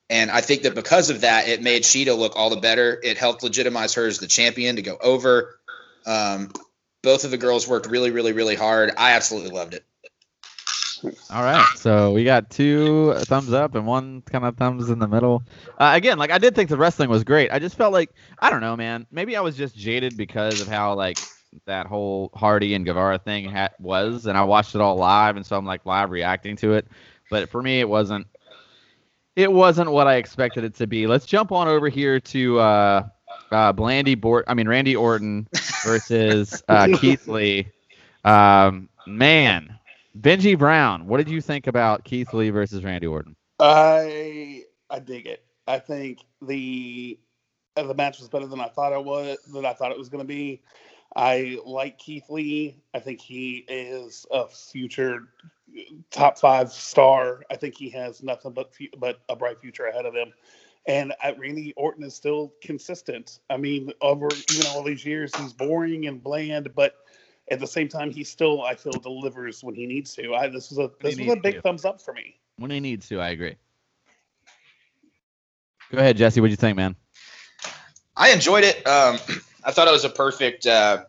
[SPEAKER 2] and I think that because of that, it made Shida look all the better. It helped legitimize her as the champion to go over. Um, both of the girls worked really, really, really hard. I absolutely loved it.
[SPEAKER 1] All right, so we got two thumbs up and one kind of thumbs in the middle. Uh, again, like I did think the wrestling was great. I just felt like I don't know, man. Maybe I was just jaded because of how like that whole Hardy and Guevara thing ha- was, and I watched it all live, and so I'm like live reacting to it. But for me, it wasn't. It wasn't what I expected it to be. Let's jump on over here to uh, uh, Blandy Bort. I mean Randy Orton versus uh, Keith Lee. Um, man, Benji Brown. What did you think about Keith Lee versus Randy Orton?
[SPEAKER 3] I I dig it. I think the uh, the match was better than I thought it was. Than I thought it was going to be. I like Keith Lee. I think he is a future top five star. I think he has nothing but but a bright future ahead of him. And uh, Randy Orton is still consistent. I mean, over even all these years, he's boring and bland, but at the same time, he still I feel delivers when he needs to. I this was a this was a big to. thumbs up for me.
[SPEAKER 1] When he needs to, I agree. Go ahead, Jesse. What do you think, man?
[SPEAKER 2] I enjoyed it. Um, I thought it was a perfect uh,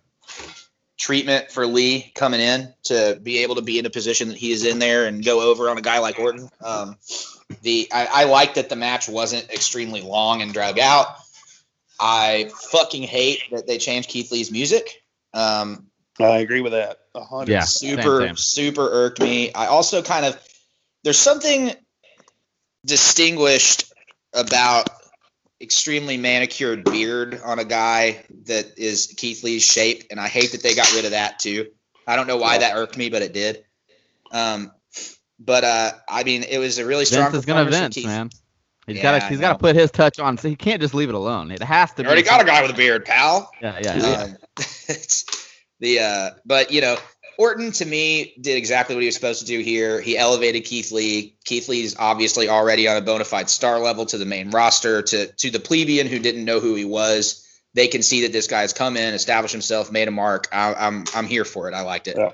[SPEAKER 2] treatment for Lee coming in to be able to be in a position that he is in there and go over on a guy like Orton. Um, the I, I like that the match wasn't extremely long and drag out. I fucking hate that they changed Keith Lee's music. Um,
[SPEAKER 3] I agree with that.
[SPEAKER 1] Yeah,
[SPEAKER 2] super, same, same. super irked me. I also kind of there's something distinguished about extremely manicured beard on a guy that is Keith Lee's shape, and I hate that they got rid of that too. I don't know why that irked me, but it did. Um, but uh, I mean, it was a really strong.
[SPEAKER 1] Vince is gonna Vince, man. He's yeah, got to he's got to put his touch on, so he can't just leave it alone. It has to. Be.
[SPEAKER 2] You already got a guy with a beard, pal.
[SPEAKER 1] Yeah, yeah. yeah.
[SPEAKER 2] Um, the uh, but you know, Orton to me did exactly what he was supposed to do here. He elevated Keith Lee. Keith Lee's obviously already on a bona fide star level to the main roster. To to the plebeian who didn't know who he was, they can see that this guy's come in, established himself, made a mark. I, am I'm, I'm here for it. I liked it. Yeah.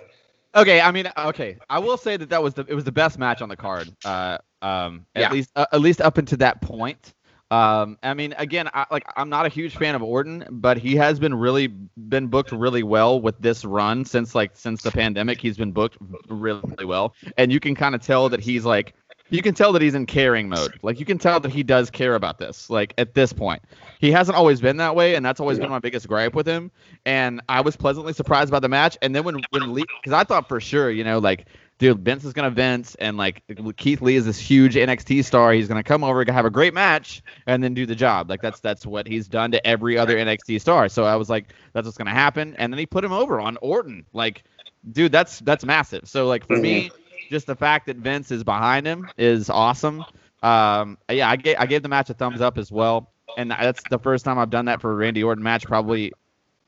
[SPEAKER 1] Okay, I mean, okay, I will say that that was the it was the best match on the card. Uh, um, at yeah. least uh, at least up until that point. Um, I mean, again, I, like I'm not a huge fan of Orton, but he has been really been booked really well with this run since like since the pandemic. He's been booked really, really well, and you can kind of tell that he's like you can tell that he's in caring mode. Like you can tell that he does care about this. Like at this point, he hasn't always been that way, and that's always yeah. been my biggest gripe with him. And I was pleasantly surprised by the match. And then when when Lee, because I thought for sure, you know, like dude, Vince is gonna Vince, and like Keith Lee is this huge NXT star. He's gonna come over, have a great match, and then do the job. Like that's that's what he's done to every other NXT star. So I was like, that's what's gonna happen. And then he put him over on Orton. Like, dude, that's that's massive. So like for me, mm-hmm. Just the fact that Vince is behind him is awesome. Um, yeah, I gave I gave the match a thumbs up as well, and that's the first time I've done that for a Randy Orton match, probably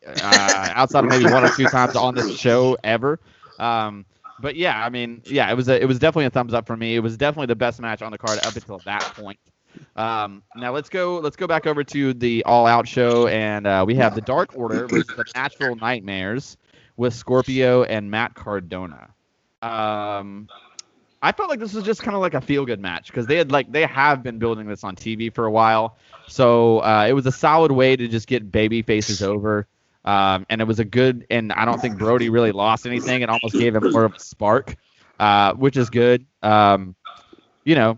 [SPEAKER 1] uh, outside of maybe one or two times on this show ever. Um, but yeah, I mean, yeah, it was a, it was definitely a thumbs up for me. It was definitely the best match on the card up until that point. Um, now let's go let's go back over to the All Out show, and uh, we have the Dark Order versus the Natural Nightmares with Scorpio and Matt Cardona. Um, I felt like this was just kind of like a feel good match because they had like they have been building this on TV for a while, so uh, it was a solid way to just get baby faces over. Um, and it was a good, and I don't think Brodie really lost anything. It almost gave him more of a spark, uh, which is good. Um, you know,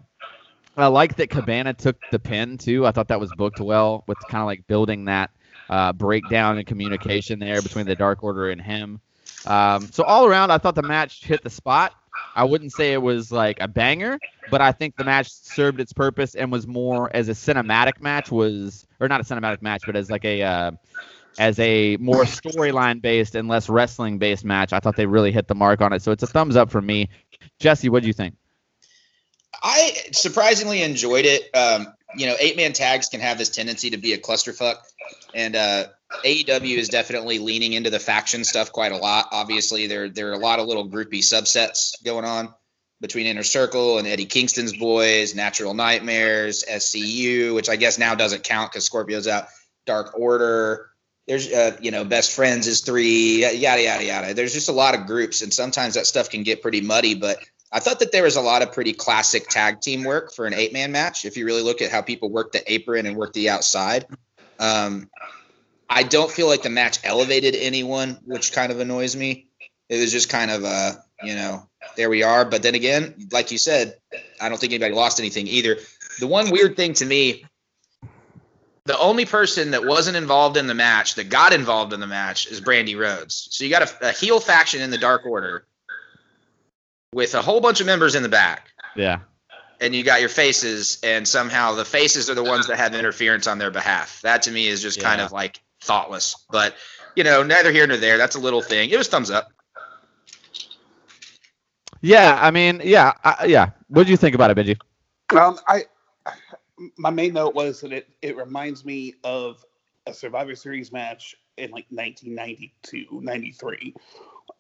[SPEAKER 1] I like that Cabana took the pin too. I thought that was booked well with kind of like building that uh, breakdown and communication there between the Dark Order and him. Um, so all around, I thought the match hit the spot. I wouldn't say it was like a banger, but I think the match served its purpose and was more as a cinematic match was, or not a cinematic match, but as like a uh, as a more storyline based and less wrestling based match. I thought they really hit the mark on it. So it's a thumbs up for me. Jesse, what do you think?
[SPEAKER 2] I surprisingly enjoyed it. Um, you know, eight man tags can have this tendency to be a clusterfuck, and uh, AEW is definitely leaning into the faction stuff quite a lot. Obviously, there there are a lot of little groupie subsets going on between Inner Circle and Eddie Kingston's boys, Natural Nightmares, SCU, which I guess now doesn't count because Scorpio's out. Dark Order, there's uh, you know best friends is three yada yada yada there's just a lot of groups and sometimes that stuff can get pretty muddy but i thought that there was a lot of pretty classic tag team work for an eight man match if you really look at how people work the apron and work the outside um, i don't feel like the match elevated anyone which kind of annoys me it was just kind of uh you know there we are but then again like you said i don't think anybody lost anything either the one weird thing to me the only person that wasn't involved in the match that got involved in the match is Brandi Rhodes. So you got a, a heel faction in the Dark Order with a whole bunch of members in the back.
[SPEAKER 1] Yeah.
[SPEAKER 2] And you got your faces, and somehow the faces are the ones that have interference on their behalf. That to me is just yeah. kind of like thoughtless. But you know, neither here nor there. That's a little thing. It was thumbs up.
[SPEAKER 1] Yeah, I mean, yeah, I, yeah. What do you think about it, Benji?
[SPEAKER 3] Um, I my main note was that it, it reminds me of a Survivor Series match in like 1992, 93.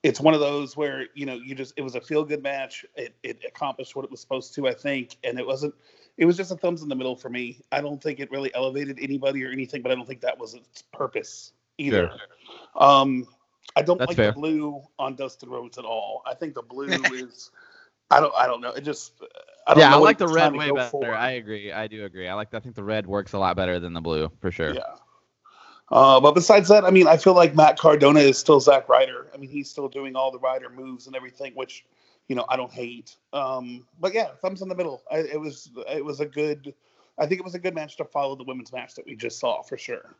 [SPEAKER 3] It's one of those where, you know, you just, it was a feel good match. It, it accomplished what it was supposed to, I think. And it wasn't, it was just a thumbs in the middle for me. I don't think it really elevated anybody or anything, but I don't think that was its purpose either. Sure. Um, I don't That's like fair. the blue on Dustin Rhodes at all. I think the blue is, I don't, I don't know. It just,
[SPEAKER 1] I yeah, I like the red way better. For. I agree. I do agree. I like. I think the red works a lot better than the blue for sure.
[SPEAKER 3] Yeah. Uh, but besides that, I mean, I feel like Matt Cardona is still Zack Ryder. I mean, he's still doing all the Ryder moves and everything, which you know I don't hate. Um, but yeah, thumbs in the middle. I, it was it was a good. I think it was a good match to follow the women's match that we just saw for sure.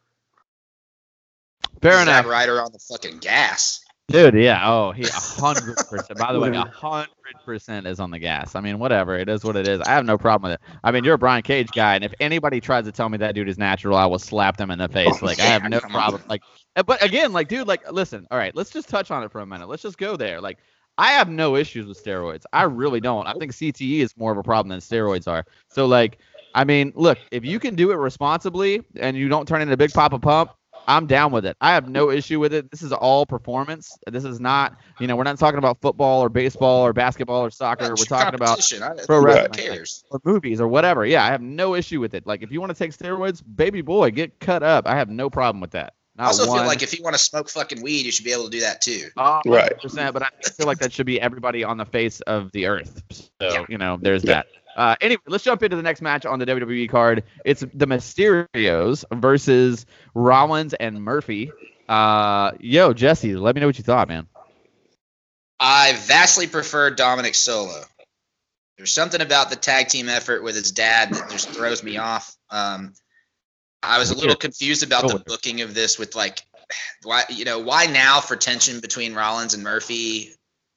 [SPEAKER 2] Fair Zack enough. Ryder on the fucking gas.
[SPEAKER 1] Dude, yeah. Oh, he hundred percent. By the way, hundred percent is on the gas. I mean, whatever. It is what it is. I have no problem with it. I mean, you're a Brian Cage guy, and if anybody tries to tell me that dude is natural, I will slap them in the face. Oh, like, yeah, I have no problem. On. Like, eh, but again, like, dude, like, listen. All right, let's just touch on it for a minute. Let's just go there. Like, I have no issues with steroids. I really don't. I think CTE is more of a problem than steroids are. So, like, I mean, look, if you can do it responsibly and you don't turn into a big papa pump, I'm down with it. I have no issue with it. This is all performance. This is not, you know, we're not talking about football or baseball or basketball or soccer. we're talking about pro wrestling or movies or whatever. Yeah, I have no issue with it. Like if you want to take steroids, baby boy, get cut up. I have no problem with that.
[SPEAKER 2] Not I also one. feel like if you want to smoke fucking weed, you should be able to do that too.
[SPEAKER 1] Uh, right. But I feel like that should be everybody on the face of the earth. So, yeah. you know, there's yeah. that. Uh, anyway, let's jump into the next match on the WWE card. It's the Mysterios versus Rollins and Murphy. Uh, yo, Jesse, let me know what you thought, man.
[SPEAKER 2] I vastly prefer Dominik Solo. There's something about the tag team effort with his dad that just throws me off. Um, I was a little confused about the booking of this with like, why you know why now for tension between Rollins and Murphy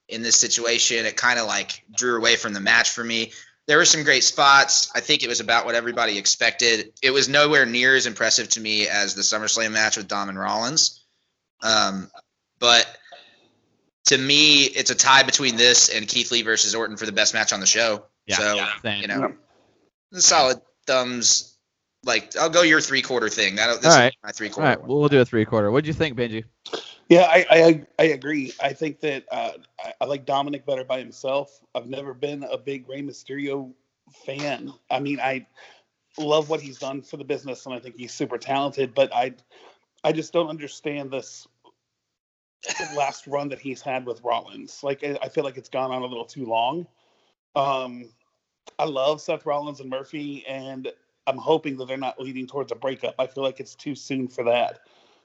[SPEAKER 2] in this situation? It kind of like drew away from the match for me there were some great spots. I think it was about what everybody expected. It was nowhere near as impressive to me as the SummerSlam match with Dom and Rollins. Um, but to me, it's a tie between this and Keith Lee versus Orton for the best match on the show. Yeah, so yeah, you know, solid thumbs. Like I'll go your three quarter thing. That, this All right. my three quarter.
[SPEAKER 1] All right, we'll do a three quarter. What do you think, Benji?
[SPEAKER 3] Yeah, I, I, I agree. I think that uh, I, I, like Dominik better by himself. I've never been a big Rey Mysterio fan. I mean, I love what he's done for the business, and I think he's super talented. But I, I just don't understand this last run that he's had with Rollins. Like, I feel like it's gone on a little too long. Um, I love Seth Rollins and Murphy, and I'm hoping that they're not leading towards a breakup. I feel like it's too soon for that.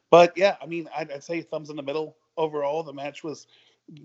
[SPEAKER 3] But yeah, I mean, I'd, I'd, say thumbs in the middle overall. The match was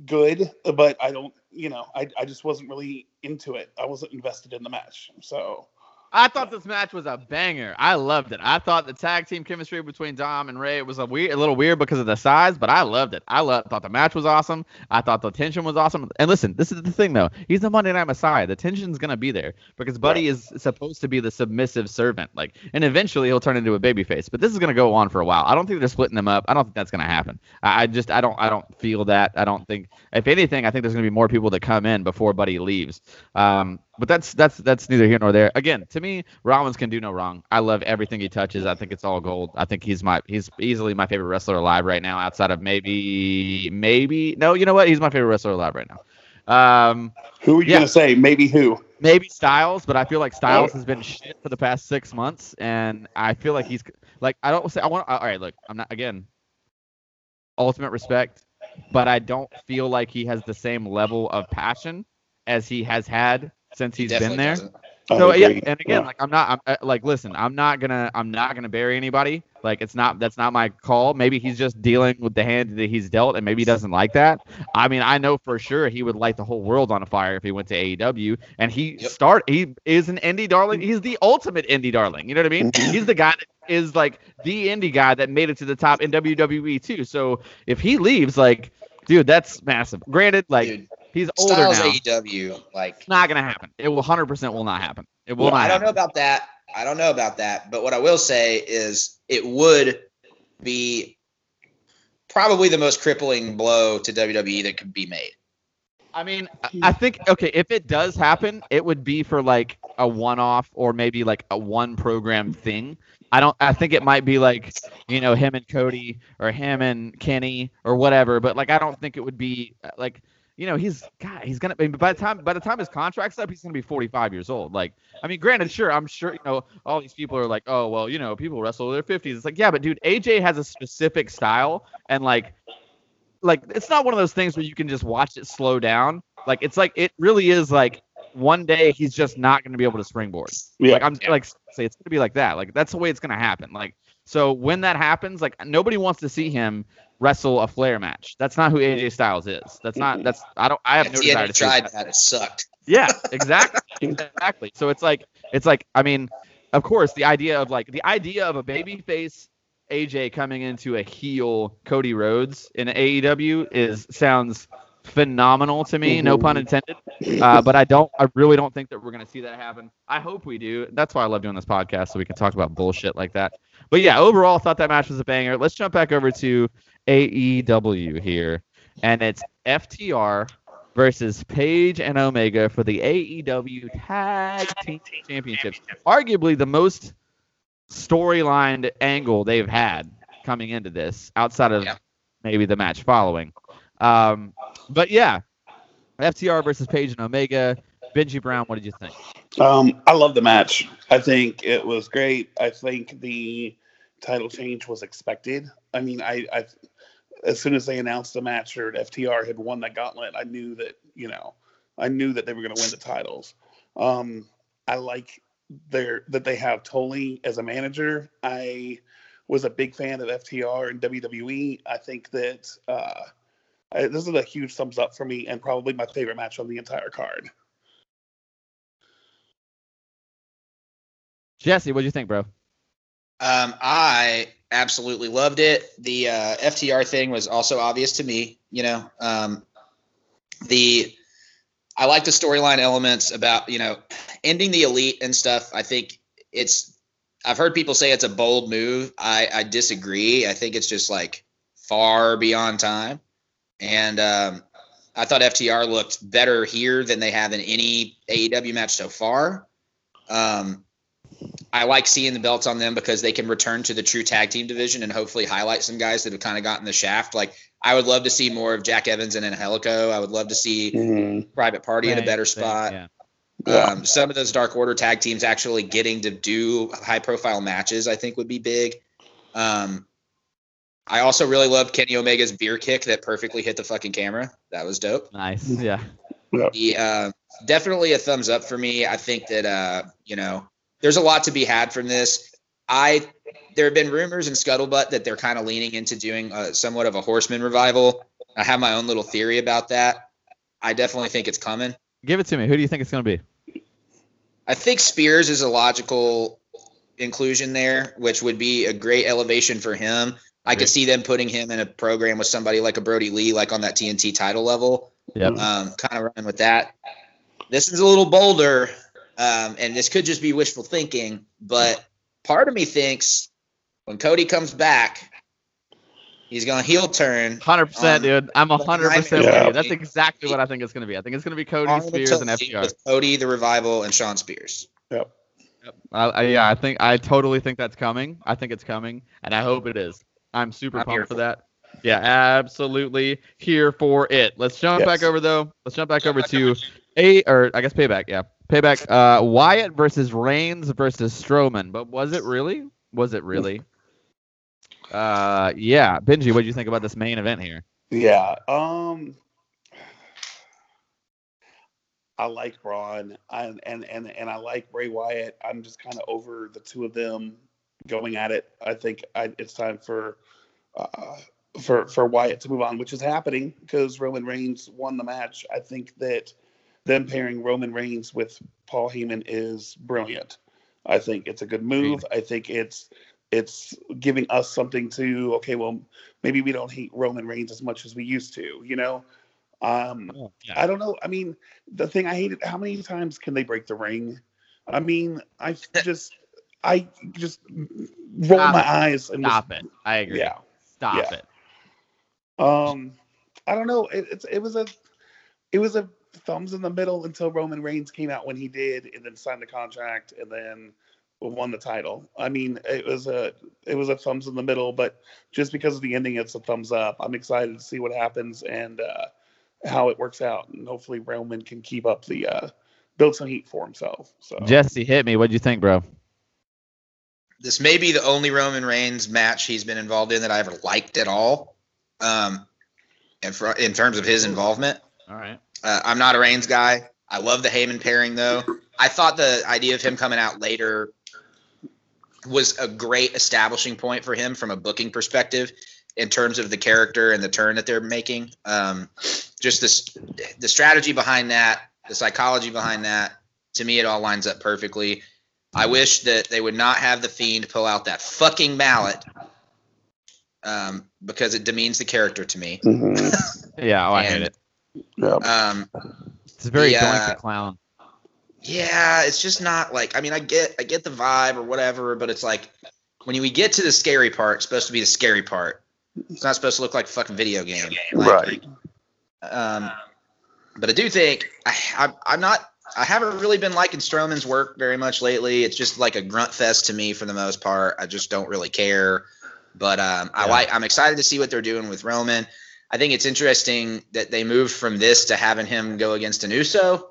[SPEAKER 3] good, but I don't, you know, I, I just wasn't really into it. I wasn't invested in the match. So
[SPEAKER 1] I thought this match was a banger. I loved it. I thought the tag team chemistry between Dom and Rey was a weird, a little weird because of the size, but I loved it. I loved, thought the match was awesome. I thought the tension was awesome. And listen, this is the thing though. He's the Monday Night Messiah. The tension's gonna be there because Buddy right. is supposed to be the submissive servant. Like, and eventually he'll turn into a babyface. But this is gonna go on for a while. I don't think they're splitting them up. I don't think that's gonna happen. I, I just, I don't, I don't feel that. I don't think. If anything, I think there's gonna be more people that come in before Buddy leaves. Um, but that's that's that's neither here nor there. Again, to me, Rollins can do no wrong. I love everything he touches. I think it's all gold. I think he's my he's easily my favorite wrestler alive right now, outside of maybe maybe no, you know what? He's my favorite wrestler alive right now. Um,
[SPEAKER 3] who are you yeah. gonna say? Maybe who?
[SPEAKER 1] Maybe Styles, but I feel like Styles oh. has been shit for the past six months, and I feel like he's like I don't say I want. All right, look, I'm not again. Ultimate respect, but I don't feel like he has the same level of passion as he has had since he's he been there. Doesn't. So yeah, and again, yeah. like I'm not, I'm uh, like, listen, I'm not gonna, I'm not gonna bury anybody. Like it's not, that's not my call. Maybe he's just dealing with the hand that he's dealt, and maybe he doesn't like that. I mean, I know for sure he would light the whole world on fire if he went to AEW. And he yep. start, he is an indie darling. He's the ultimate indie darling. You know what I mean? Mm-hmm. he's the guy that is like the indie guy that made it to the top in WWE too. So if he leaves, like, dude, that's massive. Granted, like. Dude He's older Styles now.
[SPEAKER 2] AEW, like
[SPEAKER 1] it's not gonna happen. It will 100 percent will not happen. It will well, not.
[SPEAKER 2] I don't
[SPEAKER 1] happen.
[SPEAKER 2] know about that. I don't know about that. But what I will say is it would be probably the most crippling blow to WWE that could be made.
[SPEAKER 1] I mean, I think okay, if it does happen, it would be for like a one-off or maybe like a one program thing. I don't. I think it might be like you know him and Cody or him and Kenny or whatever. But like, I don't think it would be uh, like you know, he's God, he's gonna by the time by the time his contract's up, he's gonna be 45 years old. Like, I mean, granted, sure, I'm sure you know all these people are like, oh well, you know, people wrestle in their 50s. It's like, yeah, but dude, AJ has a specific style, and like, like it's not one of those things where you can just watch it slow down. Like, it's like it really is like one day he's just not gonna be able to springboard. Yeah. Like I'm like say it's gonna be like that. Like that's the way it's gonna happen. Like so when that happens, like nobody wants to see him wrestle a Flair match. That's not who AJ Styles is. That's not. That's I don't. I have no desire to
[SPEAKER 2] tried that. that. It sucked.
[SPEAKER 1] Yeah, exactly, exactly. So it's like it's like I mean, of course, the idea of like the idea of a babyface AJ coming into a heel Cody Rhodes in AEW is sounds phenomenal to me. No pun intended. Uh, but I don't. I really don't think that we're gonna see that happen. I hope we do. That's why I love doing this podcast so we can talk about bullshit like that. But yeah, overall, I thought that match was a banger. Let's jump back over to AEW here, and it's FTR versus Page and Omega for the AEW Tag Team Championships. Arguably the most storylined angle they've had coming into this, outside of yeah. maybe the match following. Um, but yeah, FTR versus Page and Omega. Benji Brown, what did you think?
[SPEAKER 3] Um, I love the match. I think it was great. I think the title change was expected. I mean, I, I as soon as they announced the match or FTR had won that gauntlet, I knew that you know, I knew that they were going to win the titles. Um, I like their that they have Tully as a manager. I was a big fan of FTR and WWE. I think that uh, I, this is a huge thumbs up for me and probably my favorite match on the entire card.
[SPEAKER 1] Jesse, what do you think, bro?
[SPEAKER 2] Um, I absolutely loved it. The uh, FTR thing was also obvious to me. You know, um, the I like the storyline elements about you know ending the elite and stuff. I think it's I've heard people say it's a bold move. I, I disagree. I think it's just like far beyond time. And um, I thought FTR looked better here than they have in any AEW match so far. Um, I like seeing the belts on them because they can return to the true tag team division and hopefully highlight some guys that have kind of gotten the shaft. Like I would love to see more of Jack Evans and Angelico. I would love to see mm-hmm. Private Party in a better spot. Yeah. Um, some of those Dark Order tag teams actually getting to do high profile matches, I think would be big. Um, I also really loved Kenny Omega's beer kick that perfectly hit the fucking camera. That was dope.
[SPEAKER 1] Nice. Yeah.
[SPEAKER 2] The, uh, definitely a thumbs up for me. I think that, uh, you know, there's a lot to be had from this. I there have been rumors and scuttlebutt that they're kind of leaning into doing a, somewhat of a horseman revival. I have my own little theory about that. I definitely think it's coming.
[SPEAKER 1] Give it to me. Who do you think it's going to be?
[SPEAKER 2] I think Spears is a logical inclusion there, which would be a great elevation for him. I could see them putting him in a program with somebody like a Brodie Lee, like on that TNT title level.
[SPEAKER 1] Yep.
[SPEAKER 2] Um, kind of running with that. This is a little bolder, um, and this could just be wishful thinking, but part of me thinks when Cody comes back, he's going to heel turn.
[SPEAKER 1] Hundred percent, dude. I'm hundred percent with you. That's exactly what I think it's going to be. I think it's going to be Cody Spears and FTR.
[SPEAKER 2] Cody, the Revival, and Shawn Spears.
[SPEAKER 3] Yep.
[SPEAKER 1] Yep. I, yeah, I think I totally think that's coming. I think it's coming, and I hope it is. I'm super I'm pumped for that. Yeah, absolutely here for it. Let's jump yes. back over though. Let's jump back jump over back to a or I guess payback. Yeah, payback. Uh, Wyatt versus Reigns versus Strowman. But was it really? Was it really? Uh, yeah. Benji, what do you think about this main event here?
[SPEAKER 3] Yeah. Um. I like Braun, I, and and and I like Bray Wyatt. I'm just kind of over the two of them going at it. I think I, it's time for uh, for for Wyatt to move on, which is happening because Roman Reigns won the match. I think that them pairing Roman Reigns with Paul Heyman is brilliant. I think it's a good move. I think it's it's giving us something to okay, well maybe we don't hate Roman Reigns as much as we used to, you know. Um, oh, yeah. I don't know. I mean, the thing I hated, how many times can they break the ring? I mean, I just, I just roll Stop my it. eyes
[SPEAKER 1] and Stop just, it. I agree. Yeah. Stop yeah. it.
[SPEAKER 3] Um, I don't know. It, it was a, it was a thumbs in the middle until Roman Reigns came out when he did, and then signed the contract, and then won the title. I mean, it was a it was a thumbs in the middle, but just because of the ending, it's a thumbs up. I'm excited to see what happens and uh, how it works out, and hopefully Roman can keep up the uh, build some heat for himself. So
[SPEAKER 1] Jesse, hit me. What'd you think, bro?
[SPEAKER 2] This may be the only Roman Reigns match he's been involved in that I ever liked at all. Um, and for in terms of his involvement.
[SPEAKER 1] All right.
[SPEAKER 2] Uh, I'm not a Reigns guy. I love the Heyman pairing though. I thought the idea of him coming out later was a great establishing point for him from a booking perspective in terms of the character and the turn that they're making. Um, just this, the strategy behind that, the psychology behind that, to me, it all lines up perfectly. I wish that they would not have the fiend pull out that fucking mallet um, because it demeans the character to me.
[SPEAKER 1] Mm-hmm. yeah, oh, I and, hate it.
[SPEAKER 2] Yeah. Um,
[SPEAKER 1] it's very the, uh, clown.
[SPEAKER 2] Yeah, it's just not like I mean I get I get the vibe or whatever, but it's like when we get to the scary part, it's supposed to be the scary part. It's not supposed to look like a fucking video game.
[SPEAKER 3] Like, right.
[SPEAKER 2] Um, but I do think I, I I'm not I haven't really been liking Strowman's work very much lately. It's just like a grunt fest to me for the most part. I just don't really care. But um, I like. I'm excited to see what they're doing with Roman. I think it's interesting that they moved from this to having him go against an Uso,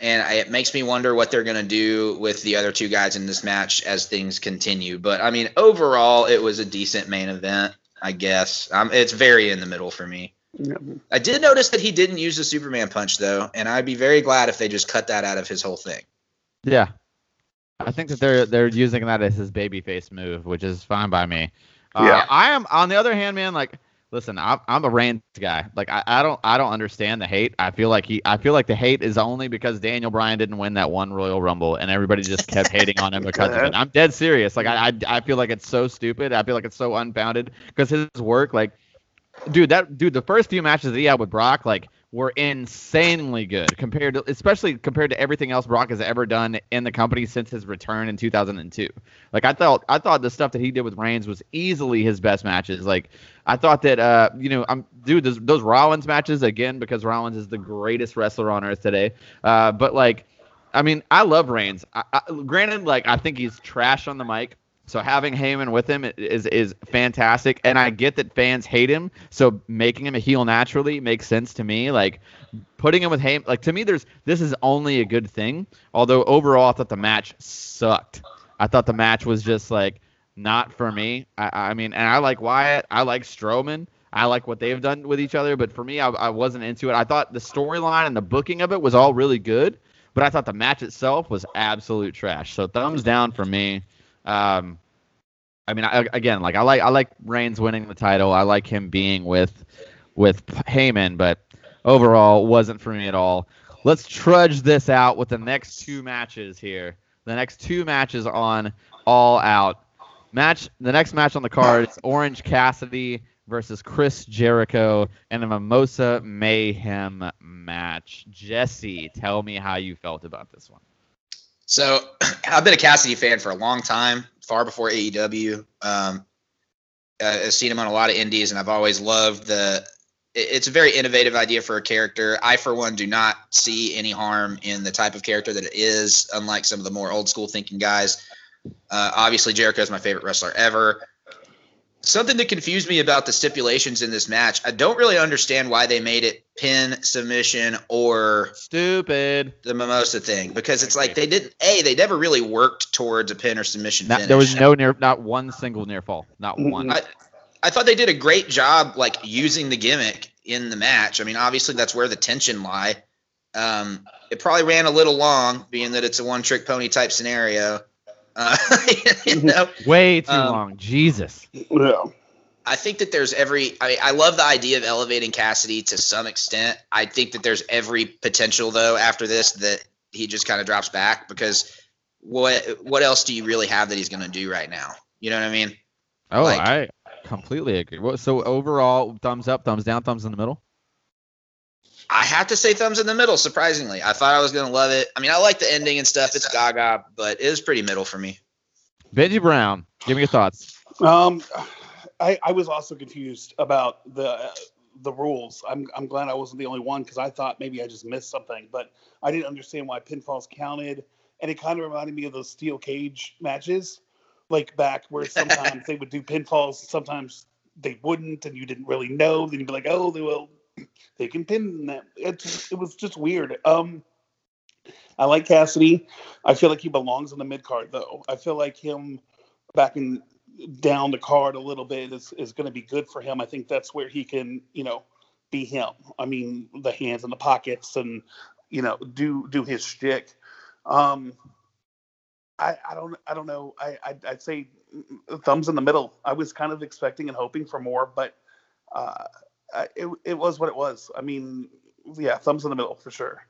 [SPEAKER 2] and I, it makes me wonder what they're going to do with the other two guys in this match as things continue. But I mean, overall, it was a decent main event, I guess. Um, it's very in the middle for me. I did notice that he didn't use the Superman punch though, and I'd be very glad if they just cut that out of his whole thing.
[SPEAKER 1] Yeah, I think that they're they're using that as his babyface move, which is fine by me. Uh, yeah. I am on the other hand, man. Like, listen, I'm, I'm a Reigns guy. Like, I, I don't I don't understand the hate. I feel like he I feel like the hate is only because Daniel Bryan didn't win that one Royal Rumble, and everybody just kept hating on him because of it. I'm dead serious. Like, I, I I feel like it's so stupid. I feel like it's so unfounded because his work, like dude, that dude, the first few matches that he had with Brock, like, were insanely good compared to, especially compared to everything else Brock has ever done in the company since his return in 2002. Like, I thought, I thought the stuff that he did with Reigns was easily his best matches. Like, I thought that, uh, you know, I'm, dude, those, those Rollins matches again because Rollins is the greatest wrestler on earth today. Uh, but like, I mean, I love Reigns. I, I, granted, like, I think he's trash on the mic. So having Heyman with him is is fantastic, and I get that fans hate him. So making him a heel naturally makes sense to me. Like putting him with Heyman, like to me, there's this is only a good thing. Although overall, I thought the match sucked. I thought the match was just like not for me. I, I mean, and I like Wyatt. I like Strowman. I like what they've done with each other, but for me, I, I wasn't into it. I thought the storyline and the booking of it was all really good, but I thought the match itself was absolute trash. So thumbs down for me. Um, I mean, I, again, like I like I like Reigns winning the title. I like him being with with Heyman, but overall wasn't for me at all. Let's trudge this out with the next two matches here. The next two matches on All Out. Match the next match on the card is Orange Cassidy versus Chris Jericho in a Mimosa Mayhem match. Jesse, tell me how you felt about this one.
[SPEAKER 2] So I've been a Cassidy fan for a long time, far before AEW. Um, I've seen him on a lot of indies, and I've always loved the. It's a very innovative idea for a character. I, for one, do not see any harm in the type of character that it is, unlike some of the more old school thinking guys. Uh, obviously, Jericho is my favorite wrestler ever something that confused me about the stipulations in this match. I don't really understand why they made it pin submission or
[SPEAKER 1] stupid
[SPEAKER 2] the mimosa thing because it's like they didn't a they never really worked towards a pin or submission.
[SPEAKER 1] Not, there was no near not one single near fall, not one.
[SPEAKER 2] I, I thought they did a great job like using the gimmick in the match. I mean, obviously that's where the tension lie. Um, it probably ran a little long, being that it's a one trick pony type scenario. Uh,
[SPEAKER 1] you know? Way too um, long. Jesus.
[SPEAKER 3] Yeah.
[SPEAKER 2] I think that there's every. I mean, I love the idea of elevating Cassidy to some extent. I think that there's every potential though after this that he just kind of drops back because what what else do you really have that he's going to do right now? You know what I mean?
[SPEAKER 1] Oh, like, I completely agree. So overall, thumbs up, thumbs down, thumbs in the middle.
[SPEAKER 2] I have to say thumbs in the middle. Surprisingly, I thought I was gonna love it. I mean, I like the ending and stuff. It's Gaga, but it was pretty middle for me.
[SPEAKER 1] Benji Brown, give me your thoughts.
[SPEAKER 3] Um, I, I was also confused about the uh, the rules. I'm I'm glad I wasn't the only one because I thought maybe I just missed something, but I didn't understand why pinfalls counted, and it kind of reminded me of those steel cage matches, like back where sometimes they would do pinfalls, sometimes they wouldn't, and you didn't really know. Then you'd be like, oh, they will they can pin them. It, it was just weird. Um, I like Cassidy. I feel like he belongs in the mid card though. I feel like him backing down the card a little bit is, is going to be good for him. I think that's where he can, you know, be him. I mean, the hands in the pockets and you know do do his shtick. Um, I I don't I don't know. I I'd, I'd say thumbs in the middle. I was kind of expecting and hoping for more, but uh, it it was what it was. I mean, yeah, thumbs in the middle for sure.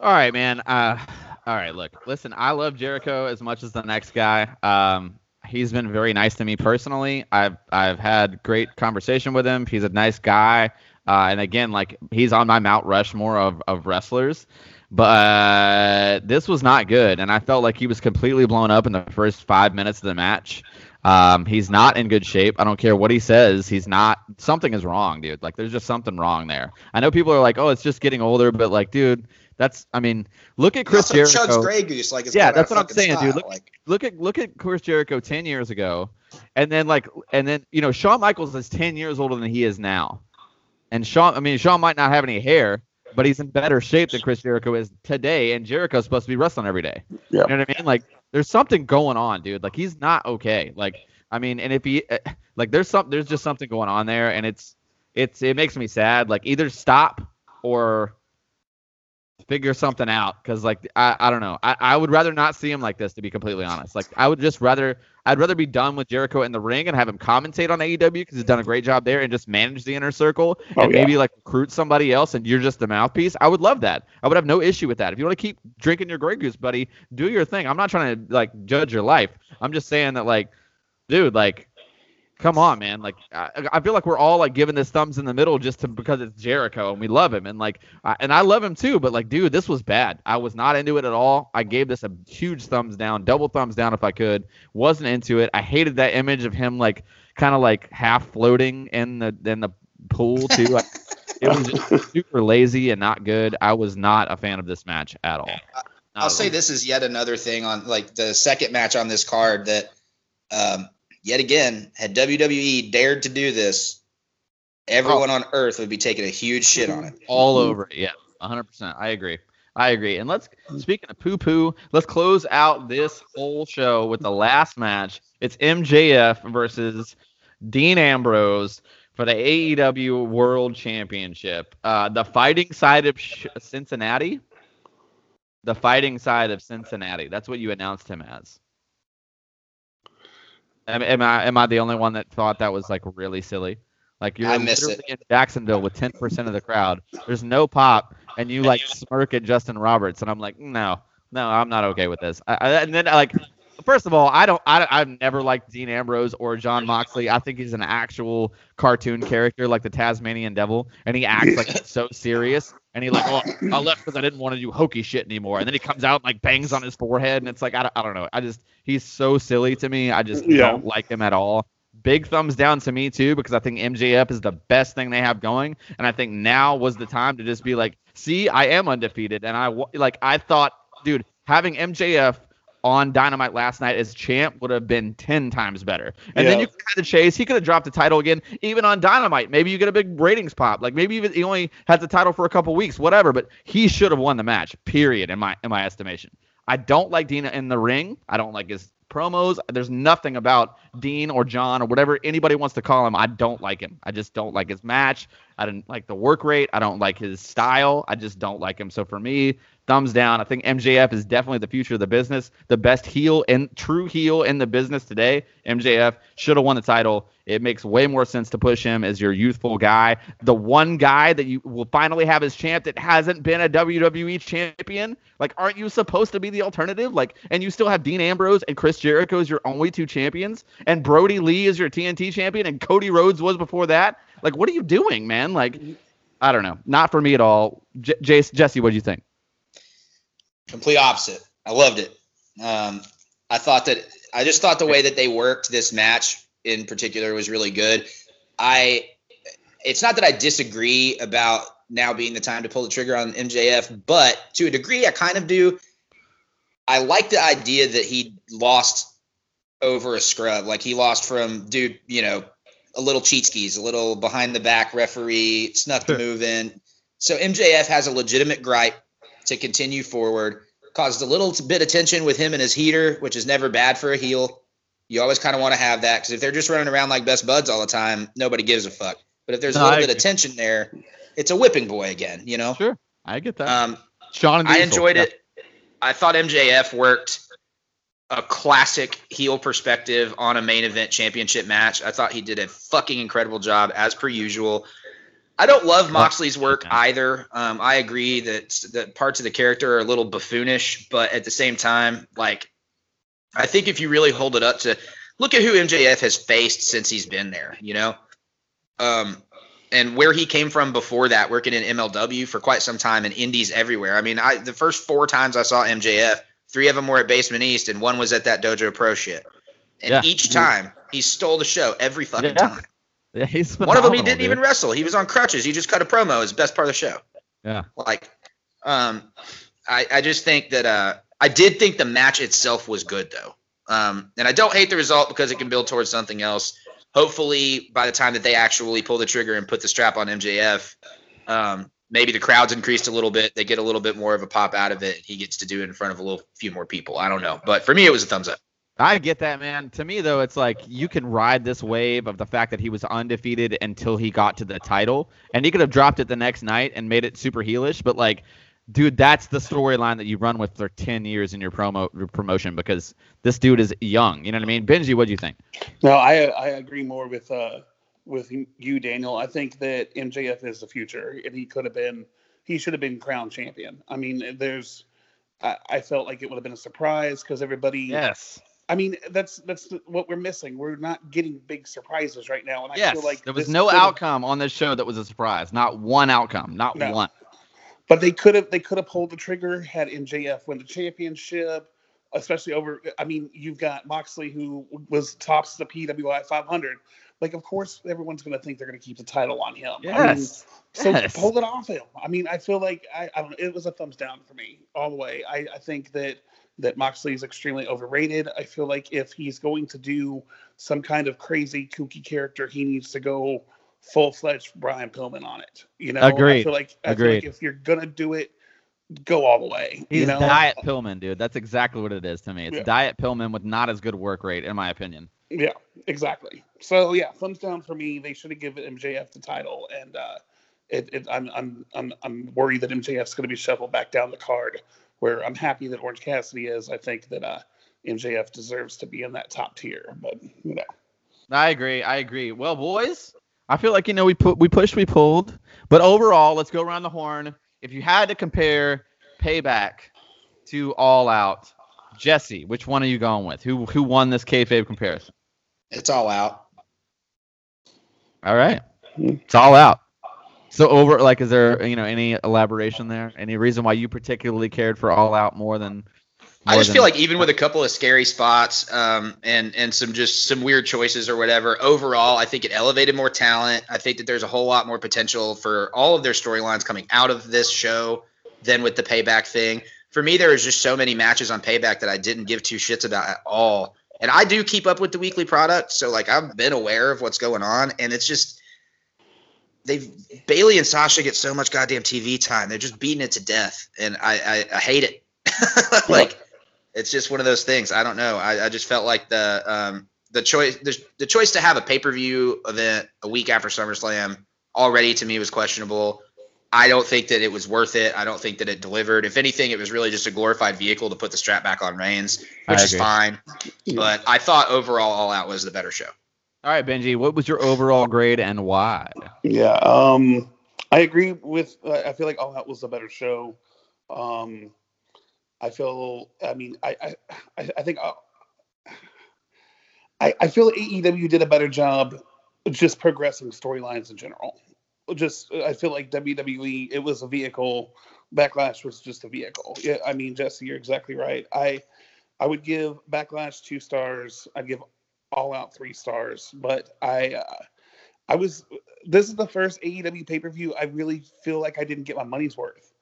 [SPEAKER 1] All right, man. Uh, all right, look, listen. I love Jericho as much as the next guy. Um, he's been very nice to me personally. I've I've had great conversation with him. He's a nice guy. Uh, and again, like he's on my Mount Rushmore of, of wrestlers, but this was not good, and I felt like he was completely blown up in the first five minutes of the match. Um, he's not in good shape. I don't care what he says. He's not. Something is wrong, dude. Like, there's just something wrong there. I know people are like, "Oh, it's just getting older," but like, dude, that's. I mean, look at Chris Jericho.
[SPEAKER 2] Chugs Grey Goose, like
[SPEAKER 1] yeah, that's what I'm saying, style. dude. Look, like, look at look at Chris Jericho ten years ago and then like and then you know Shawn Michaels is ten years older than he is now, and Shawn I mean Shawn might not have any hair, but he's in better shape than Chris Jericho is today, and Jericho's supposed to be wrestling every day. Yeah. You know what I mean? Like there's something going on, dude. Like he's not okay. Like I mean, and if he eh, like there's some there's just something going on there, and it's it's it makes me sad. Like either stop or figure something out because like I, I don't know I, I would rather not see him like this to be completely honest like i would just rather i'd rather be done with jericho in the ring and have him commentate on aew because he's done a great job there and just manage the inner circle oh, and yeah. maybe like recruit somebody else and you're just the mouthpiece. I would love that. I would have no issue with that. If you want to keep drinking your grey goose buddy do your thing. I'm not trying to like judge your life. I'm just saying that like dude like come on, man. Like I, I, feel like we're all like giving this thumbs in the middle just to because it's Jericho and we love him and like I, and I love him too. But like, dude, this was bad. I was not into it at all. I gave this a huge thumbs down, double thumbs down if I could. Wasn't into it. I hated that image of him like kind of like half floating in the in the pool too. Like, it was just super lazy and not good. I was not a fan of this match at all.
[SPEAKER 2] I'll say this is yet another thing on like the second match on this card that um, yet again, had WWE dared to do this, everyone oh. on earth would be taking a huge shit on it.
[SPEAKER 1] All over it. Yeah, 100%. I agree. I agree. And let's, speaking of poo poo, let's close out this whole show with the last match. It's MJF versus Dean Ambrose for the AEW World Championship. Uh, the fighting side of Sh- Cincinnati. The fighting side of Cincinnati. That's what you announced him as. Am, am, I am I the only one that thought that was like really silly? Like you're literally it. in Jacksonville with 10% of the crowd. There's no pop, and you like smirk at Justin Roberts, and I'm like, no, no, I'm not okay with this. I, I, and then like, first of all, I don't, I, I've never liked Dean Ambrose or Jon Moxley. I think he's an actual cartoon character, like the Tasmanian Devil, and he acts like he's so serious and he like, oh, I left because I didn't want to do hokey shit anymore. And then he comes out and like bangs on his forehead, and it's like, I don't, I don't know. I just he's so silly to me. I just yeah. don't like him at all. Big thumbs down to me too because I think MJF is the best thing they have going, and I think now was the time to just be like, see, I am undefeated, and I like I thought, dude, having MJF on Dynamite last night as champ would have been 10 times better. And yeah. then you could have the chase. He could have dropped the title again, even on Dynamite. Maybe you get a big ratings pop. Like maybe even he only has the title for a couple weeks, whatever. But he should have won the match, period, in my in my estimation. I don't like Dina in the ring. I don't like his promos. There's nothing about Dean or Jon or whatever anybody wants to call him. I don't like him. I just don't like his match. I didn't like the work rate. I don't like his style. I just don't like him. So for me, thumbs down. I think MJF is definitely the future of the business. The best heel and true heel in the business today. MJF should have won the title. It makes way more sense to push him as your youthful guy. The one guy that you will finally have as champ that hasn't been a WWE champion. Like, aren't you supposed to be the alternative? Like, and you still have Dean Ambrose and Chris Jericho as your only two champions, and Brodie Lee is your TNT champion, and Cody Rhodes was before that. Like, what are you doing, man? Like, I don't know. Not for me at all. J- Jace, Jesse, what do you think?
[SPEAKER 2] Complete opposite. I loved it. Um, I thought that I just thought the way that they worked this match in particular was really good. I it's not that I disagree about now being the time to pull the trigger on MJF, but to a degree I kind of do. I like the idea that he lost over a scrub. Like he lost from dude, you know, a little cheat skis, a little behind the back referee, snuck the move in. So MJF has a legitimate gripe to continue forward. Caused a little bit of tension with him and his heater, which is never bad for a heel. You always kind of want to have that because if they're just running around like best buds all the time, nobody gives a fuck. But if there's no, a little I bit agree. of tension there, it's a whipping boy again, you know?
[SPEAKER 1] Sure. I get that.
[SPEAKER 2] Um, Sean I enjoyed yeah. it. I thought MJF worked a classic heel perspective on a main event championship match. I thought he did a fucking incredible job as per usual. I don't love Moxley's work either. Um, I agree that that parts of the character are a little buffoonish, but at the same time, like I think if you really hold it up to look at who MJF has faced since he's been there, you know, um, and where he came from before that, working in MLW for quite some time and indies everywhere. I mean, I the first four times I saw MJF, three of them were at Basement East, and one was at that Dojo Pro shit. And yeah. each time he stole the show every fucking yeah. time. Yeah, he's one of them. He didn't dude. even wrestle. He was on crutches. He just cut a promo. His best part of the show.
[SPEAKER 1] Yeah.
[SPEAKER 2] Like, um, I I just think that uh I did think the match itself was good though. Um, and I don't hate the result because it can build towards something else. Hopefully, by the time that they actually pull the trigger and put the strap on MJF, um, maybe the crowd's increased a little bit. They get a little bit more of a pop out of it. He gets to do it in front of a little few more people. I don't know, but for me, it was a thumbs up.
[SPEAKER 1] I get that, man. To me, though, it's like you can ride this wave of the fact that he was undefeated until he got to the title, and he could have dropped it the next night and made it super heelish. But like, dude, that's the storyline that you run with for ten years in your promo your promotion because this dude is young. You know what I mean? Benji, what do you think?
[SPEAKER 3] No, I I agree more with uh with you, Daniel. I think that MJF is the future, and he could have been he should have been crown champion. I mean, there's I, I felt like it would have been a surprise because everybody
[SPEAKER 1] yes
[SPEAKER 3] I mean, that's that's what we're missing. We're not getting big surprises right now, and I
[SPEAKER 1] yes,
[SPEAKER 3] feel like
[SPEAKER 1] there was no outcome on this show that was a surprise. Not one outcome. Not no. one.
[SPEAKER 3] But they could have they could have pulled the trigger had MJF win the championship, especially over. I mean, you've got Moxley who was tops the PWI 500. Like, of course, everyone's going to think they're going to keep the title on him.
[SPEAKER 1] Yes. I mean,
[SPEAKER 3] so
[SPEAKER 1] yes.
[SPEAKER 3] hold it off him. I mean, I feel like I, I don't. It was a thumbs down for me all the way. I, I think that that Moxley is extremely overrated. I feel like if he's going to do some kind of crazy kooky character, he needs to go full fledged Brian Pillman on it. You know,
[SPEAKER 1] Agreed.
[SPEAKER 3] I feel like I
[SPEAKER 1] Agreed.
[SPEAKER 3] feel like if you're gonna do it, go all the way.
[SPEAKER 1] He's
[SPEAKER 3] you know?
[SPEAKER 1] Diet Pillman, dude. That's exactly what it is to me. It's
[SPEAKER 3] Yeah.
[SPEAKER 1] Diet Pillman with not as good work rate, in my opinion.
[SPEAKER 3] Yeah, exactly. So yeah, thumbs down for me. They should have given MJF the title, and uh, it, it, I'm I'm I'm I'm worried that MJF's going to be shuffled back down the card. Where I'm happy that Orange Cassidy is. I think that uh, MJF deserves to be in that top tier, but you know.
[SPEAKER 1] I agree. I agree. Well, boys, I feel like you know we put we pushed, we pulled, but overall, let's go around the horn. If you had to compare Payback to All Out, Jesse, which one are you going with? Who who won this kayfabe comparison?
[SPEAKER 2] It's all out.
[SPEAKER 1] All right,
[SPEAKER 3] Hmm.
[SPEAKER 1] it's All Out. So over, like, is there you know any elaboration there? Any reason why you particularly cared for All Out more than?
[SPEAKER 2] I just feel like even with a couple of scary spots um, and and some just some weird choices or whatever, overall, I think it elevated more talent. I think that there's a whole lot more potential for all of their storylines coming out of this show than with the payback thing. For me, there was just so many matches on payback that I didn't give two shits about at all. And I do keep up with the weekly product, so like I've been aware of what's going on, and it's just they've Bayley and Sasha get so much goddamn TV time. They're just beating it to death, and I I, I hate it. like it's just one of those things. I don't know. I, I just felt like the um the choice the, the choice to have a pay per view event a week after SummerSlam already to me was questionable. I don't think that it was worth it. I don't think that it delivered. If anything, it was really just a glorified vehicle to put the strap back on Reigns, which is fine. But I thought overall, All Out was the better show.
[SPEAKER 1] All right, Benji, what was your overall grade and why?
[SPEAKER 3] Yeah, um, I agree with. I feel like All Out was a better show. Um, I feel. I mean, I I I, I think. uh, I I feel AEW did a better job just progressing storylines in general. Just I feel like WWE it was a vehicle. Backlash was just a vehicle. Yeah, I mean, Jesse, you're exactly right. I I would give Backlash two stars. I'd give All Out three stars. But I uh, I was this is the first AEW pay per view I really feel like I didn't get my money's worth.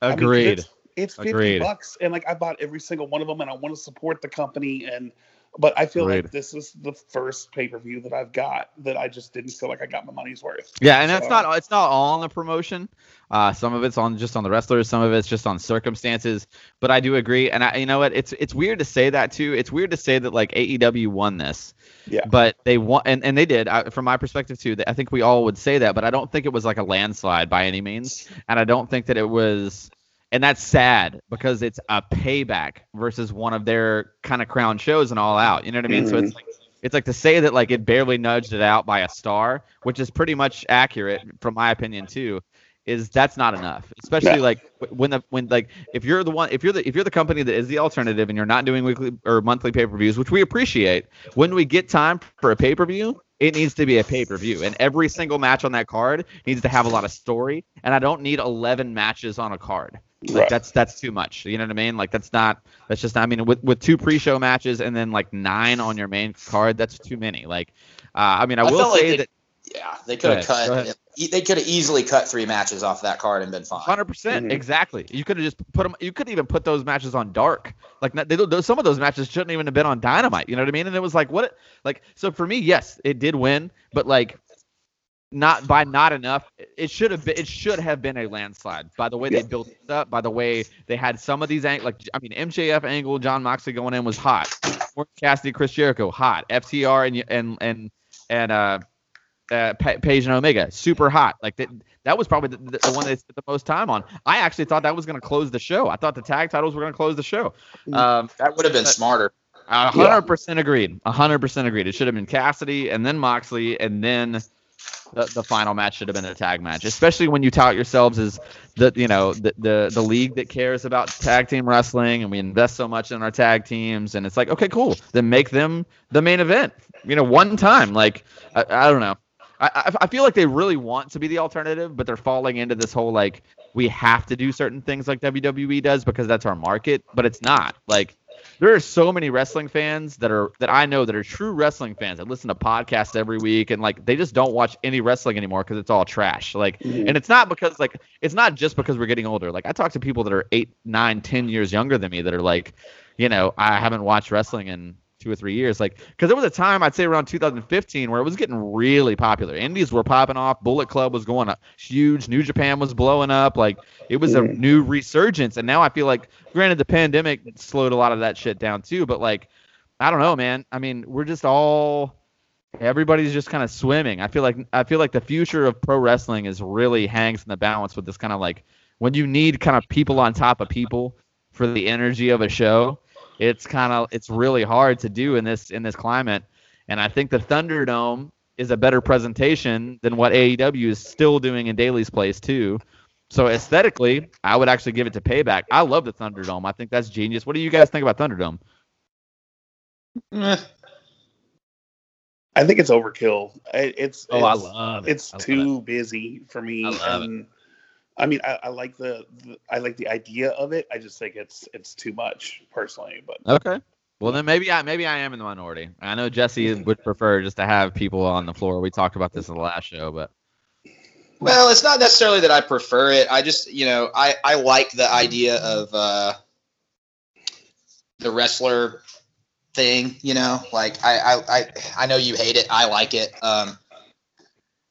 [SPEAKER 3] I mean,
[SPEAKER 1] Agreed.
[SPEAKER 3] it's, it's fifty
[SPEAKER 1] Agreed.
[SPEAKER 3] bucks, and like I bought every single one of them, and I want to support the company. And but I feel like this is the first pay per view that I've got that I just didn't feel like I got my money's worth.
[SPEAKER 1] Yeah, and that's not it's not all on the promotion. Uh, some of it's on just on the wrestlers, some of it's just on circumstances. But I do agree, and I, you know what? It's it's weird to say that too. It's weird to say that like AEW won this.
[SPEAKER 3] Yeah.
[SPEAKER 1] But they won, and, and they did. I, from my perspective too, I think we all would say that. But I don't think it was like a landslide by any means, and I don't think that it was. And that's sad because it's a payback versus one of their kind of crown shows and all out. You know what I mean? So it's mm-hmm. like it's like to say that like it barely nudged it out by a star, which is pretty much accurate from my opinion too. Is that's not enough, especially
[SPEAKER 3] No.
[SPEAKER 1] like when the when like if you're the one if you're the if you're the company that is the alternative and you're not doing weekly or monthly pay per views, which we appreciate. When we get time for a pay per view, it needs to be a pay per view, and every single match on that card needs to have a lot of story. And I don't need 11 matches on a card. Like
[SPEAKER 3] Right.
[SPEAKER 1] that's that's too much. You know what I mean? Like that's not that's just not, I mean with with two pre-show matches and then like nine on your main card, that's too many. Like uh, I mean I,
[SPEAKER 2] I
[SPEAKER 1] will
[SPEAKER 2] felt like
[SPEAKER 1] say
[SPEAKER 2] they-
[SPEAKER 1] that
[SPEAKER 2] Yeah, they could have cut. They could have easily cut three matches off that card and been fine.
[SPEAKER 1] Hundred percent, mm-hmm. exactly. You could have just put them. You couldn't even put those matches on Dark. Like they, some of those matches shouldn't even have been on Dynamite. You know what I mean? And it was like what? Like so for me, yes, it did win, but like not by not enough. It should have been. It should have been a landslide. By the way yeah. they built it up. By the way they had some of these ang- like I mean MJF angle, Jon Moxley going in was hot. Cassidy, Chris Jericho, hot. FTR and and and and uh, uh Page and Omega, super hot. Like that. That was probably the, the one they spent the most time on. I actually thought that was going to close the show. I thought the tag titles were going to close the show.
[SPEAKER 2] Mm. Um, that would have been smarter.
[SPEAKER 1] hundred percent agreed. hundred percent agreed. It should have been Cassidy and then Moxley and then the, the final match should have been a tag match, especially when you tout yourselves as the you know the, the the league that cares about tag team wrestling and we invest so much in our tag teams. And it's like okay cool. Then make them the main event you know one time. Like I, I don't know. I, I feel like they really want to be the alternative but they're falling into this whole like we have to do certain things like WWE does because that's our market but it's not. Like there are so many wrestling fans that are that I know that are true wrestling fans that listen to podcasts every week and like they just don't watch any wrestling anymore because it's all trash. Like, mm-hmm. and it's not because like it's not just because we're getting older. Like I talk to people that are eight, nine, ten years younger than me that are like, you know, I haven't watched wrestling in two or three years. Like, because there was a time I'd say around 2015 where it was getting really popular. Indies were popping off. Bullet Club was going up huge. New Japan was blowing up. Like, it was a new resurgence. And now I feel like, granted, the pandemic slowed a lot of that shit down too. But like, I don't know, man. I mean, we're just all everybody's just kind of swimming. I feel like I feel like the future of pro wrestling is really hangs in the balance with this kind of like when you need kind of people on top of people for the energy of a show it's kind of it's really hard to do in this in this climate. And I think the Thunderdome is a better presentation than what AEW is still doing in Daily's Place too. So aesthetically, I would actually give it to Payback. I love the Thunderdome. I think that's genius. What do you guys think about Thunderdome?
[SPEAKER 3] I think it's overkill. It's
[SPEAKER 1] oh, it's, I love
[SPEAKER 3] it. It's too it. busy for me. and it. I mean, I, I like the, the, I like the idea of it. I just think it's it's too much personally. But
[SPEAKER 1] okay, well then maybe I maybe I am in the minority. I know Jesse would prefer just to have people on the floor. We talked about this in the last show, but
[SPEAKER 2] well, it's not necessarily that I prefer it. I just you know I I like the idea of uh, the wrestler thing. You know, like I I I, I know you hate it. I like it. Um,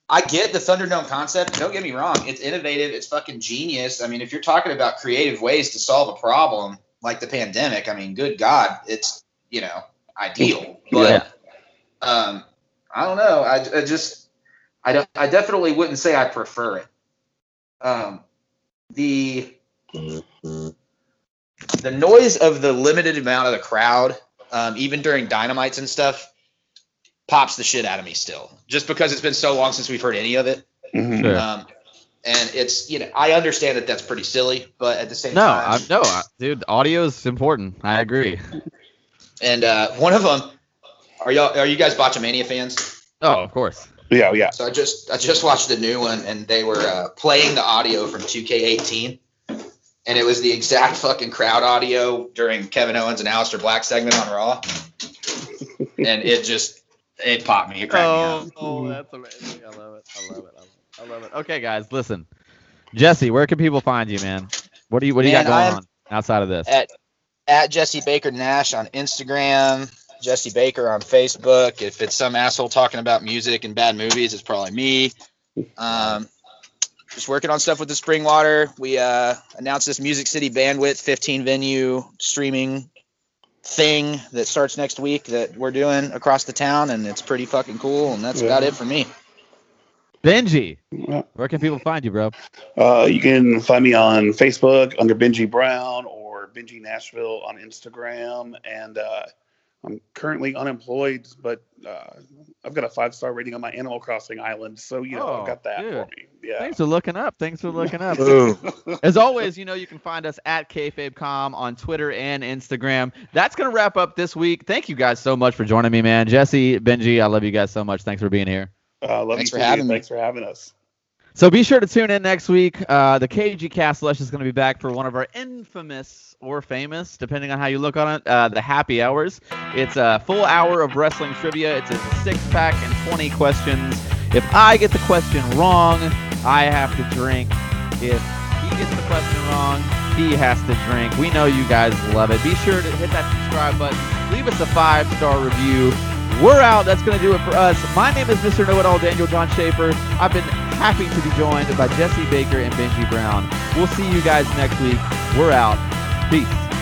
[SPEAKER 2] I get the Thunderdome concept. Don't get me wrong; it's innovative. It's fucking genius. I mean, if you're talking about creative ways to solve a problem like the pandemic, I mean, good God, it's you know ideal. But yeah. um, I don't know. I, I just I don't. I definitely wouldn't say I prefer it. Um, the the noise of the limited amount of the crowd, um, even during dynamites and stuff, pops the shit out of me still, just because it's been so long since we've heard any of it. Mm-hmm. Sure. Um, and it's you know I understand that that's pretty silly, but at the same
[SPEAKER 1] no,
[SPEAKER 2] time,
[SPEAKER 1] no, no, dude, audio is important. I agree.
[SPEAKER 2] And uh, one of them, are y'all are you guys Botchamania fans?
[SPEAKER 1] Oh, of course.
[SPEAKER 3] Yeah, yeah.
[SPEAKER 2] So I just I just watched the new one, and they were uh, playing the audio from 2K18, and it was the exact fucking crowd audio during Kevin Owens and Aleister Black segment on Raw, and it just it popped me. It oh,
[SPEAKER 1] me oh, that's amazing. I love it. I love it. I love it. Okay, guys, listen. Jesse, where can people find you, man? What do you What do you got going on outside of this?
[SPEAKER 2] At at Jesse Baker Nash on Instagram, Jesse Baker on Facebook. If it's some asshole talking about music and bad movies, it's probably me. Um, just working on stuff with the Springwater. We uh, announced this Music City Bandwidth 15 venue streaming thing that starts next week that we're doing across the town, and it's pretty fucking cool. And that's yeah. about it for me.
[SPEAKER 1] Benji, where can people find you, bro?
[SPEAKER 3] Uh, you can find me on Facebook under Benji Brown or Benji Nashville on Instagram, and uh, I'm currently unemployed, but uh, I've got a five star rating on my Animal Crossing island, so you know oh, I've got that dude. for me. Yeah.
[SPEAKER 1] Thanks for looking up. Thanks for looking up. As always, you know you can find us at kayfabecom on Twitter and Instagram. That's gonna wrap up this week. Thank you guys so much for joining me, man. Jesse, Benji, I love you guys so much. Thanks for being here.
[SPEAKER 3] Uh, love Thanks you for having me. Thanks for having us.
[SPEAKER 1] So be sure to tune in next week. Uh, the KG Cast Lush is going to be back for one of our infamous or famous, depending on how you look on it, uh, the happy hours. It's a full hour of wrestling trivia. It's a six pack and 20 questions. If I get the question wrong, I have to drink. If he gets the question wrong, he has to drink. We know you guys love it. Be sure to hit that subscribe button. Leave us a five star review. We're out. That's going to do it for us. My name is Mr. Know It All, Daniel John Schaefer. I've been happy to be joined by Jesse Baker and Benji Brown. We'll see you guys next week. We're out. Peace.